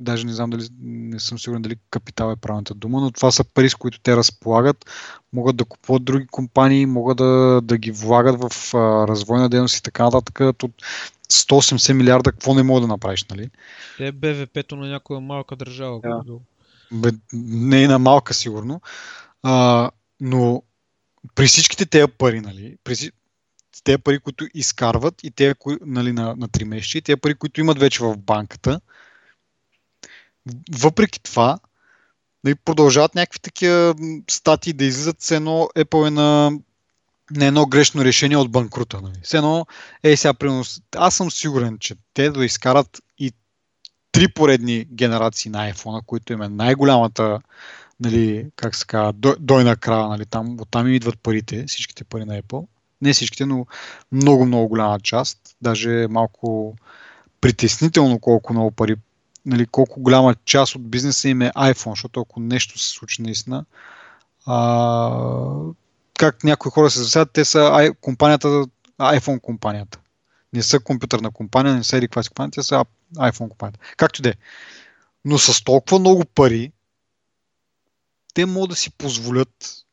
даже не знам дали, не съм сигурен дали капитал е правилната дума, но това са пари, с които те разполагат, могат да купуват други компании, могат да, да ги влагат в а, развойна дейност и така нататък. От 180 милиарда, какво не мога да направиш, нали? Те е БВП-то на някоя малка държава. Да. Бе, не е на малка сигурно, а, но при всичките тези пари, нали, при тези пари, които изкарват и тези, кои, нали, на, на 3 месеца, и тези пари, които имат вече в банката, въпреки това, нали, продължават някакви такива статии да излизат, все едно Apple е на, на едно грешно решение от банкрута. Нали. Все едно, е сега, примерно, с- аз съм сигурен, че те да изкарат и три поредни генерации на iPhone, които им е най-голямата, нали, как се казва, дой- дойна крава, нали, там, оттам им идват парите, всичките пари на Apple. Не всичките, но много, много голяма част. Даже малко притеснително колко много пари, нали, колко голяма част от бизнеса им е iPhone, защото ако нещо се случи наистина, а, как някои хора се засядат, те са i- компанията, iPhone компанията. Не са компютърна компания, не са еди каква си компания, те са iPhone компанията. Както и да е. Но с толкова много пари, те могат да си позволят,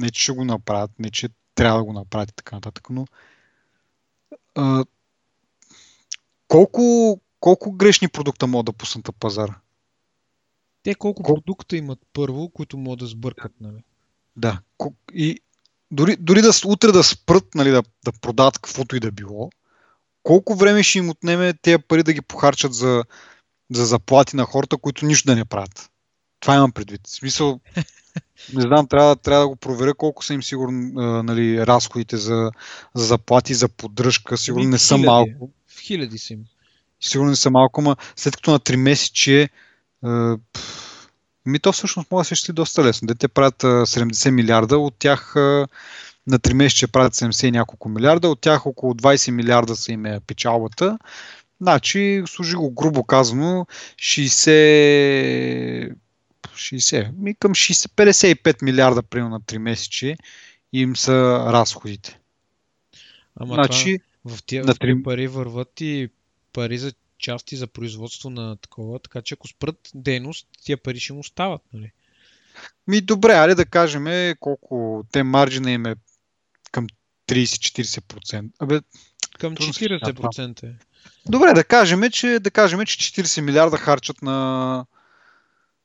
не че ще го направят, не че трябва да го направят и така нататък, но а, колко, колко грешни продукта могат да пуснат на пазара? Те колко Кол- продукта имат първо, които могат да сбъркат, нали? Да. И дори, дори да утре да спрат нали, да, да продават каквото и да било, колко време ще им отнеме тези пари да ги похарчат за, за заплати на хората, които нищо да не правят? Това имам предвид. В смисъл, не знам, трябва, трябва да го проверя колко са им сигурно нали, разходите за, за заплати, за поддръжка. Сигурно не са малко. В хиляди си им. Сигурно не са малко, ама след като на 3 месече ми то всъщност може да се изчисли доста лесно. Де те правят а, 70 милиарда, от тях на 3 месече правят 70 и няколко милиарда, от тях около 20 милиарда са им е печалбата. Значи, служи го грубо казано, 60, 60, ми към 60, 55 милиарда примерно на 3 месече им са разходите. Ама значи, това, в тия на в тия три- пари върват и пари за части за производство на такова, така че ако спрат дейност, тия пари ще му остават, нали? Ми добре, али да кажем е, колко те марджина им е към 30-40%. Абе, Към Трудно се изчислява 40% е. добре, да кажем, че, да кажем, че 40 милиарда харчат на,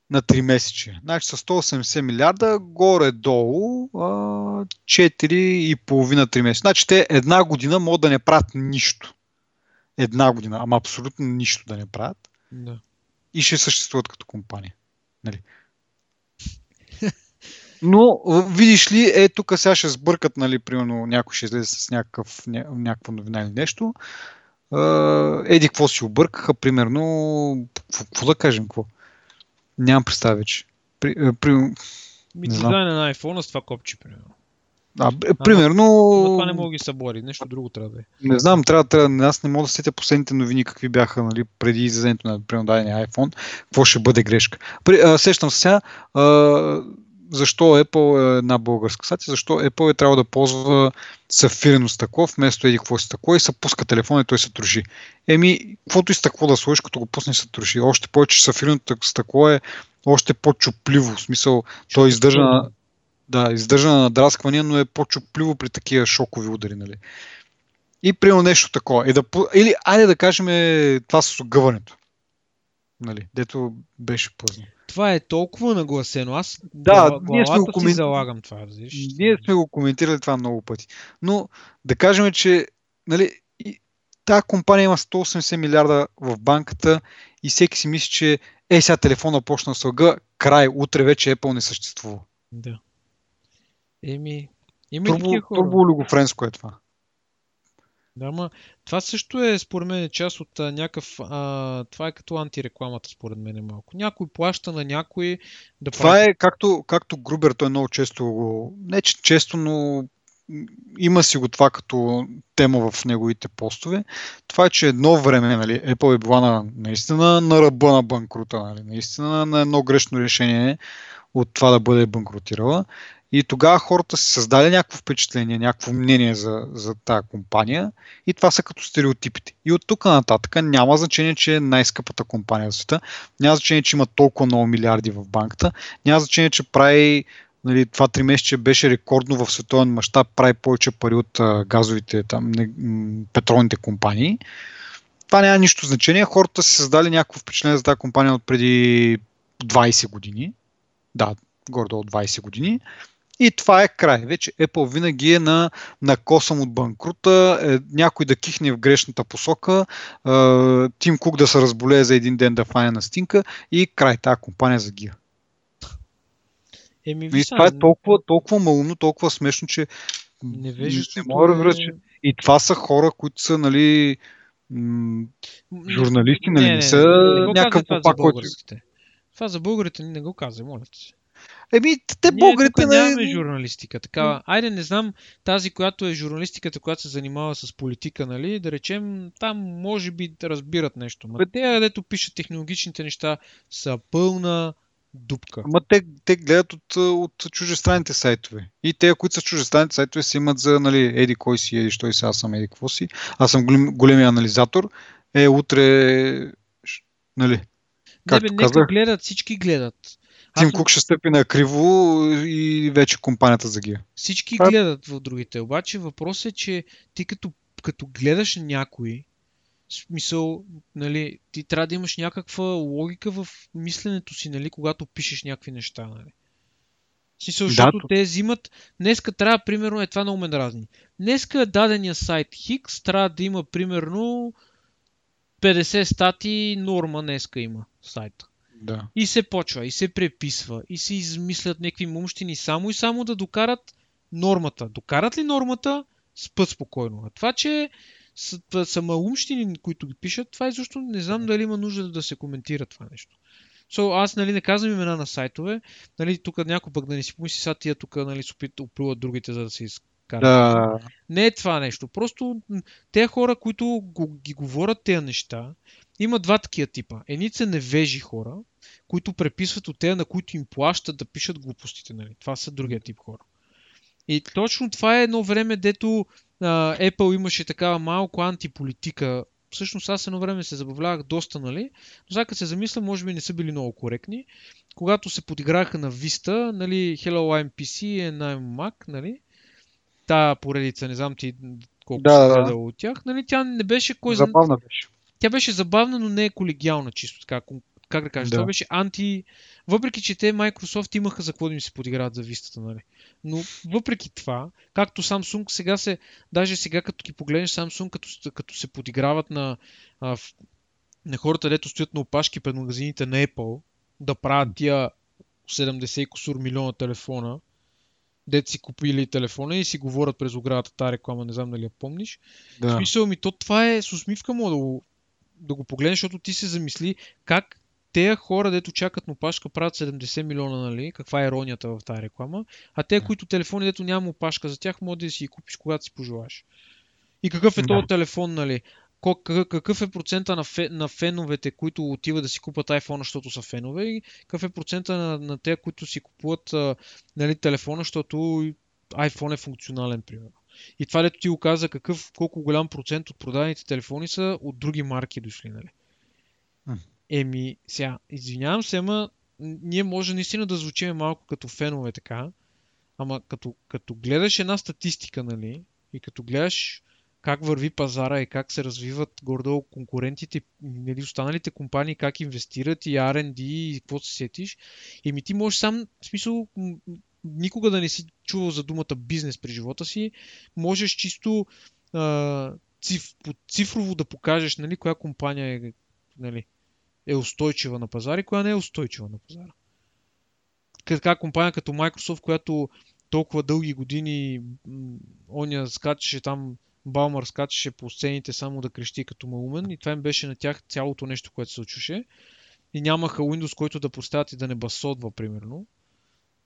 на 3 месече. Значи с 180 милиарда, горе-долу 4,5-3 месеца. Значи те една година могат да не правят нищо. Една година, ама абсолютно нищо да не правят. Да. И ще съществуват като компания. Нали? Но, видиш ли, е, тук сега ще сбъркат, нали, примерно някой ще излезе с някакъв, ня, някаква новина или нещо. Еди, какво си объркаха, примерно, какво да кажем, какво? Нямам представа вече. При, при... Ми дизайна на iPhone с това копче, примерно. А, примерно... Но това не мога да ги събори, нещо друго трябва да е. Не знам, трябва, трябва, аз не мога да сетя последните новини какви бяха нали, преди излизането на дадения iPhone, какво ще бъде грешка. При, а, сещам се сега, а, защо Apple е една българска сати, защо Apple е трябва да ползва сафирено стъкло вместо еди какво си стъкло и се пуска телефона и той се троши. Еми, каквото и стъкло да сложиш, като го пусне се троши. Още повече сафиреното стъкло е още по-чупливо. В смисъл, то издържа на, да, издържа на надрасквания, но е по-чупливо при такива шокови удари. Нали? И примерно нещо такова. Е да, или, айде да кажем е, това с огъването. Нали, дето беше пъзно това е толкова нагласено. Аз да, ние сме го комент... залагам това. Разиш? Ние сме го коментирали това много пъти. Но да кажем, че нали, тази компания има 180 милиарда в банката и всеки си мисли, че е, сега телефона почна с лъга, край, утре вече Apple не съществува. Да. Еми, има турбо, турбо олигофренско е това. Да, ма това също е според мен част от а, някакъв... А, това е като антирекламата според мен е малко. Някой плаща на някой да Това прави... е както, както Грубер, той много често. Не че често, но има си го това като тема в неговите постове. Това е, че едно време нали, Apple е била на, наистина на ръба на банкрута. Нали, наистина на едно грешно решение от това да бъде банкротирала. И тогава хората си създали някакво впечатление, някакво мнение за, за тази компания и това са като стереотипите. И от тук нататък няма значение, че е най-скъпата компания в света, няма значение, че има толкова много милиарди в банката, няма значение, че прави нали, това три месече беше рекордно в световен мащаб, прави повече пари от а, газовите, там, не, м- петролните компании. Това няма нищо значение. Хората си създали някакво впечатление за тази компания от преди 20 години. Да, гордо от 20 години. И това е край. Вече Apple винаги е на, на косъм от банкрута, е, някой да кихне в грешната посока, е, Тим Кук да се разболее за един ден да фане на стинка и край. Тази компания загива. Еми, и това е толкова, толкова малумно, толкова смешно, че не, не мога да разбера, че и това са хора, които са, нали, м- журналисти, нали, не, не, не са не, някакъв попак, който... Това за българите не го казвай, моля ти. Еми, те българите не... нямаме журналистика. Такава. Айде, не знам, тази, която е журналистиката, която се занимава с политика, нали, да речем, там може би да разбират нещо. Но те, където пишат технологичните неща, са пълна дупка. Ама те, те гледат от, от чужестранните сайтове. И те, които са чужестранните сайтове, си имат за, нали, еди кой си, еди що и сега съм, еди какво си. Аз съм голем, големия анализатор. Е, утре, нали, не, бе, нека гледат, всички гледат. Тим Кук ще стъпи на криво и вече компанията загива. Всички а... гледат в другите, обаче въпросът е, че ти като, като гледаш някой, смисъл, нали, ти трябва да имаш някаква логика в мисленето си, нали, когато пишеш някакви неща, нали. Смисъл, защото да, те взимат, днеска трябва, примерно, е това много ме дразни. Днеска дадения сайт Хикс трябва да има, примерно, 50 стати норма днеска има сайта. Да. И се почва, и се преписва, и се измислят някакви мумщини само и само да докарат нормата. Докарат ли нормата, спът спокойно. А това, че са, са малумщини, които ги пишат, това изобщо не знам дали има нужда да се коментира това нещо. So, аз нали, не казвам имена на сайтове, нали, тук някой пък да не си помисли, сега тия тук нали, се опитват другите, за да се изкарат. Да. Не е това нещо. Просто те хора, които ги говорят тези неща, има два такива типа. Едни са невежи хора, които преписват от те, на които им плащат да пишат глупостите. Нали? Това са другия тип хора. И точно това е едно време, дето а, Apple имаше такава малко антиполитика. Всъщност аз едно време се забавлявах доста, нали? Но сега се замисля, може би не са били много коректни. Когато се подиграха на Vista, нали, Hello I'm PC и I'm Mac, нали? Та поредица, не знам ти колко да, си да. от тях, нали? Тя не беше кой Забавна беше тя беше забавна, но не е колегиална, чисто така, как да кажа, Да. това беше анти... Въпреки, че те Microsoft имаха за какво да им се подиграват за вистата, нали? Но въпреки това, както Samsung сега се, даже сега като ги погледнеш Samsung, като, като се подиграват на, а, в- на хората, дето стоят на опашки пред магазините на Apple, да правят тия 70 и кусур милиона телефона, дето си купили телефона и си говорят през оградата тази реклама, не знам дали я помниш. В Да. смисъл ми, то това е с усмивка му да го, погледнеш, защото ти се замисли как тея хора, дето чакат на опашка, правят 70 милиона, нали? Каква е иронията в тази реклама. А те, които телефони, дето няма опашка за тях, може да си ги купиш когато си пожелаш. И какъв е Да. този телефон, нали? Какъв- Какъв е процента на, фе, на феновете, които отиват да си купат iPhone, защото са фенове и какъв е процента на, на те, които си купуват а, нали, телефона, защото iPhone е функционален, примерно. И това, дето ти го каза, какъв, колко голям процент от продадените телефони са от други марки дошли, нали? Еми, сега, извинявам се, ама ние може наистина да звучиме малко като фенове така, ама като, като гледаш една статистика, нали, и като гледаш как върви пазара и как се развиват гордо конкурентите, нали, останалите компании, как инвестират и R&D и какво се сетиш, еми ти можеш сам, в смисъл, никога да не си чувал за думата бизнес при живота си, можеш чисто а, циф, цифрово да покажеш, нали, коя компания е, нали, е устойчива на пазара и коя не е устойчива на пазара. Така компания като Microsoft, която толкова дълги години оня скачаше там, Балмър скачаше по сцените само да крещи като малумен и това им беше на тях цялото нещо, което се случваше. И нямаха Windows, който да поставят и да не басодва, примерно.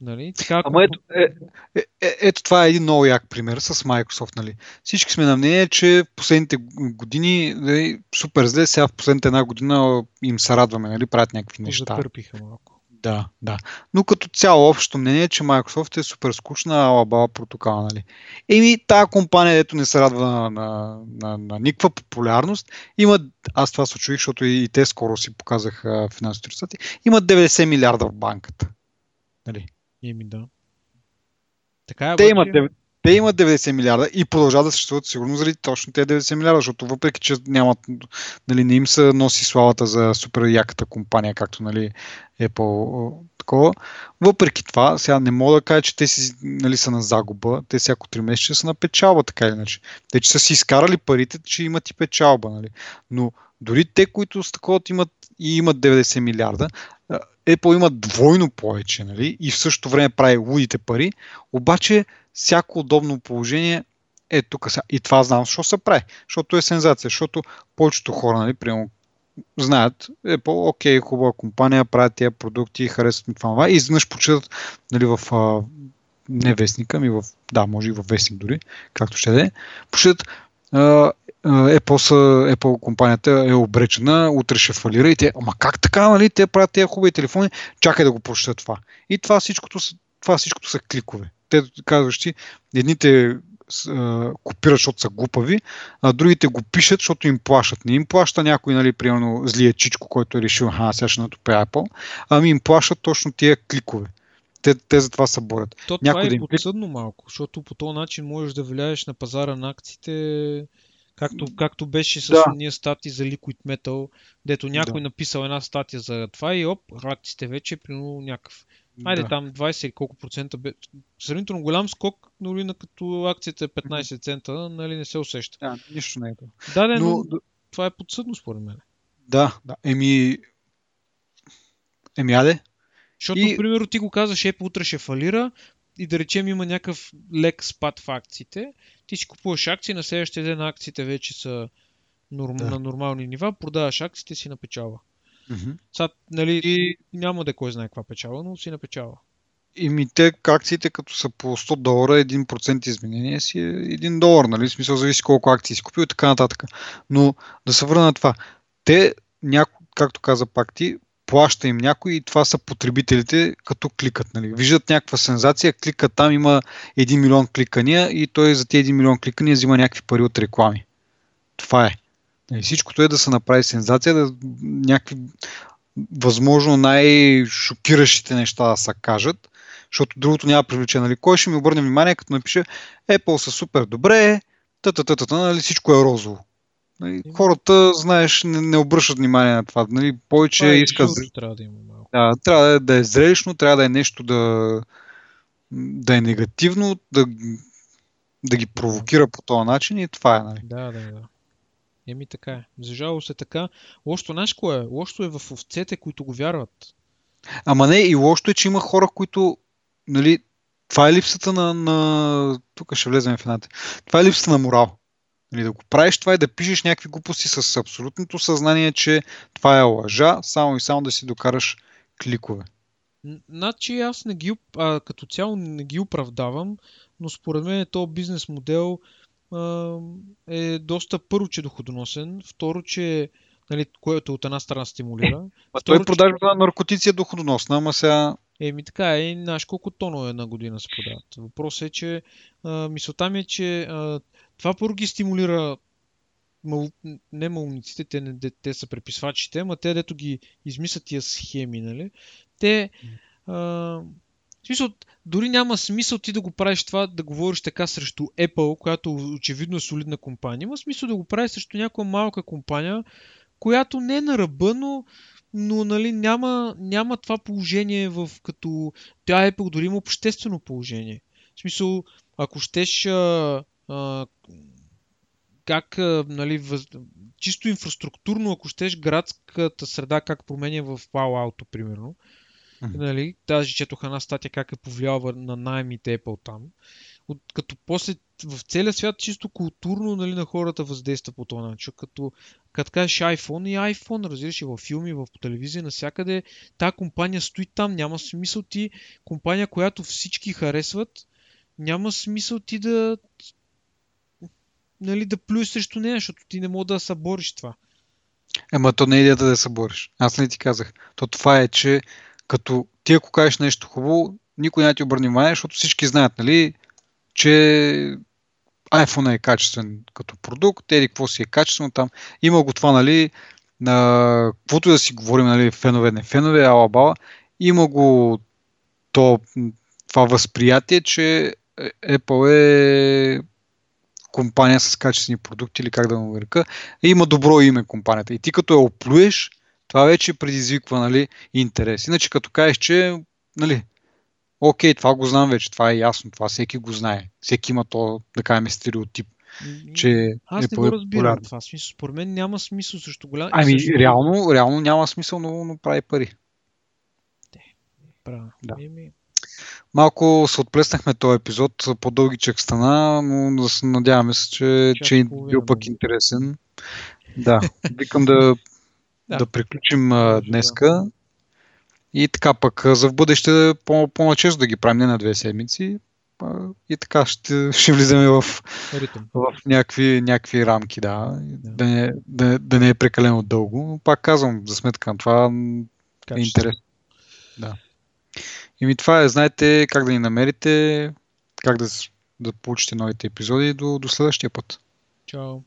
Нали? Така, Ама ето, е, е, е, ето това е един много як пример с Microsoft. Нали. Всички сме на мнение, че в последните години нали, супер зле, сега в последната една година им се радваме, нали, правят някакви неща. закърпиха малко. Да, да. Но като цяло общото мнение е, че Microsoft е супер скучна, ала баба протокала, нали. Еми, тая компания, ето не се радва на, на, на, на никаква популярност, има, аз това се очудих, защото и, и те скоро си показаха финансовите резултати, има 90 милиарда в банката. Нали. Еми да. Така е, Те имат, те имат 90 милиарда и продължават да съществуват сигурно заради точно тези 90 милиарда, защото въпреки, че нямат, нали, не им се носи славата за супер яката компания, както нали, Apple такова. Въпреки това, сега не мога да кажа, че те си, нали, са на загуба, те всяко 3 месеца са на печалба, така или иначе. Те, че са си изкарали парите, че имат и печалба, нали. Но дори те, които с такова имат и имат 90 милиарда, Apple има двойно повече, нали, и в същото време прави лудите пари, обаче всяко удобно положение е тук. И това знам, защо се прави. Защото е сензация. Защото повечето хора, нали, примерно, знаят, Apple, окей, хубава компания, правят тия продукти, харесват ми това, и изведнъж почитат нали, в а, не вестника, ми в, да, може и в вестник дори, както ще да е, почитат Apple, Apple компанията е обречена, утре ще фалира и те, ама как така, нали, те правят тези хубави телефони, чакай да го прочета това. И това всичкото, това всичкото са кликове. Те казваш ти, едните копират, защото са глупави, а другите го пишат, защото им плащат. Не им плаща някой, нали, примерно, злия чичко, който е решил, а сега ще натопя Apple, ами им плащат точно тия кликове. Те, те за това се борят. То Някой това да е им подсъдно малко, защото по този начин можеш да влияеш на пазара на акциите, както, както беше с Да. ние статии за Liquid Metal, дето някой Да. написал една статия за това и оп, акциите вече примерно някакъв. Айде да. там 20 или колко процента бе. Сравнително голям скок, дори на като акцията е 15 цента, нали не се усеща. Да, нищо не е това. Да, да, но, Но, това е подсъдно според мен. да, да. Еми, еми, аде. Защото, И- примерно, ти го казваш, Apple утре ще фалира и да речем има някакъв лек спад в акциите. Ти си купуваш акции, на следващия ден акциите вече са норм... Да. на нормални нива, продаваш акциите си на печала. Мгм. Сега, нали, И- няма да кой знае каква печала, но си на печала. Ими те акциите като са по 100 долара, 1% изменение си е 1 долар, нали? В смисъл зависи колко акции си купил и така нататък. Но да се върна на това. Те, няко, както каза пак ти, плаща им някой и това са потребителите като кликат. Нали? Виждат някаква сензация, кликат там, има 1 милион кликания и той за тези 1 милион кликания взима някакви пари от реклами. Това е. Нали, Всичкото е да се направи сензация, да някакви възможно най-шокиращите неща да се кажат, защото другото няма привлече. Нали? Кой ще ми обърне внимание, като напише Apple са супер добре, та та та та, та нали? всичко е розово. Нали, хората, знаеш, не, не обръщат внимание на това. Нали, повече това е искат. Трябва да има малко. Да, трябва да, да е зрелищно, трябва да е нещо да, да е негативно, да, да ги провокира по този начин и това е. Нали. Да, да, да. Еми така е. За жалост е така. Лошото, знаеш кое е? Лошото е в овцете, които го вярват. Ама не, и лошото е, че има хора, които, нали, това е липсата на, на... тук ще влезем в едната. Това е липсата на морал. Нали, да го правиш това и да пишеш някакви глупости с абсолютното съзнание, че това е лъжа, само и само да си докараш кликове. Значи аз не ги, а, като цяло не ги оправдавам, но според мен този бизнес модел а, е доста първо, че е доходоносен, второ, че нали, което от една страна стимулира. А той продажбата на наркотици е доходоносна, ама сега... Еми така е, знаеш колко тонове на година се продават. Въпросът е, че а, мисълта ми е, че а, това първо ги стимулира мал... не малниците, те, не, те са преписвачите, ама те, дето ги измислят тия схеми, нали? Те, а, смисъл, дори няма смисъл ти да го правиш това, да говориш така срещу Apple, която очевидно е солидна компания. Има смисъл да го правиш срещу някоя малка компания, която не е на ръба, но, но нали, няма, няма това положение в като... Тя Apple дори има обществено положение. В смисъл, ако щеш а, а, как, а, нали, въз... чисто инфраструктурно, ако щеш градската среда, как променя в Palo Alto, примерно, mm-hmm. нали, даже четох една статия как е повлияла на найемите Apple там. От, като после в целия свят чисто културно нали, на хората въздейства по този начин. Като, като кажеш iPhone и iPhone, разбираш и във филми, в телевизия, навсякъде, тази компания стои там, няма смисъл ти, компания, която всички харесват, няма смисъл ти да нали, да плюеш срещу нея, защото ти не мога да се бориш това. Ема то не е идеята да се бориш. Аз не ти казах. То това е, че като ти ако кажеш нещо хубаво, никой не ти обърне внимание, защото всички знаят, нали, че iPhone е качествен като продукт, еди какво си е качествено там. Има го това, нали, на каквото да си говорим, нали, фенове, не фенове, ала бала, има го то, това възприятие, че Apple е компания с качествени продукти или как да му нарека, има добро име компанията. И ти като я оплюеш, това вече предизвиква нали, интерес. Иначе като кажеш, че нали, окей, това го знам вече, това е ясно, това всеки го знае. Всеки има то, да кажем, стереотип. Че Аз е не го разбирам това. Смисъл, според мен няма смисъл също голям. Ами, също... реално, реално няма смисъл, но, но прави пари. Право. Да. Еми... Малко се отплеснахме този епизод, по-дългичък стана, но да се надяваме се, че, че е бил пък интересен. Да, викам да, да. да приключим а, днеска. И така пък за в бъдеще по- по-начесто да ги правим не на две седмици. И така ще, ще влизаме в, в някакви, някакви рамки, да. да. Да, не, да, да не е прекалено дълго. Пак казвам, за сметка на това е интересно. Да. И ми това е, знаете как да ни намерите, как да, да получите новите епизоди до, до следващия път. Чао!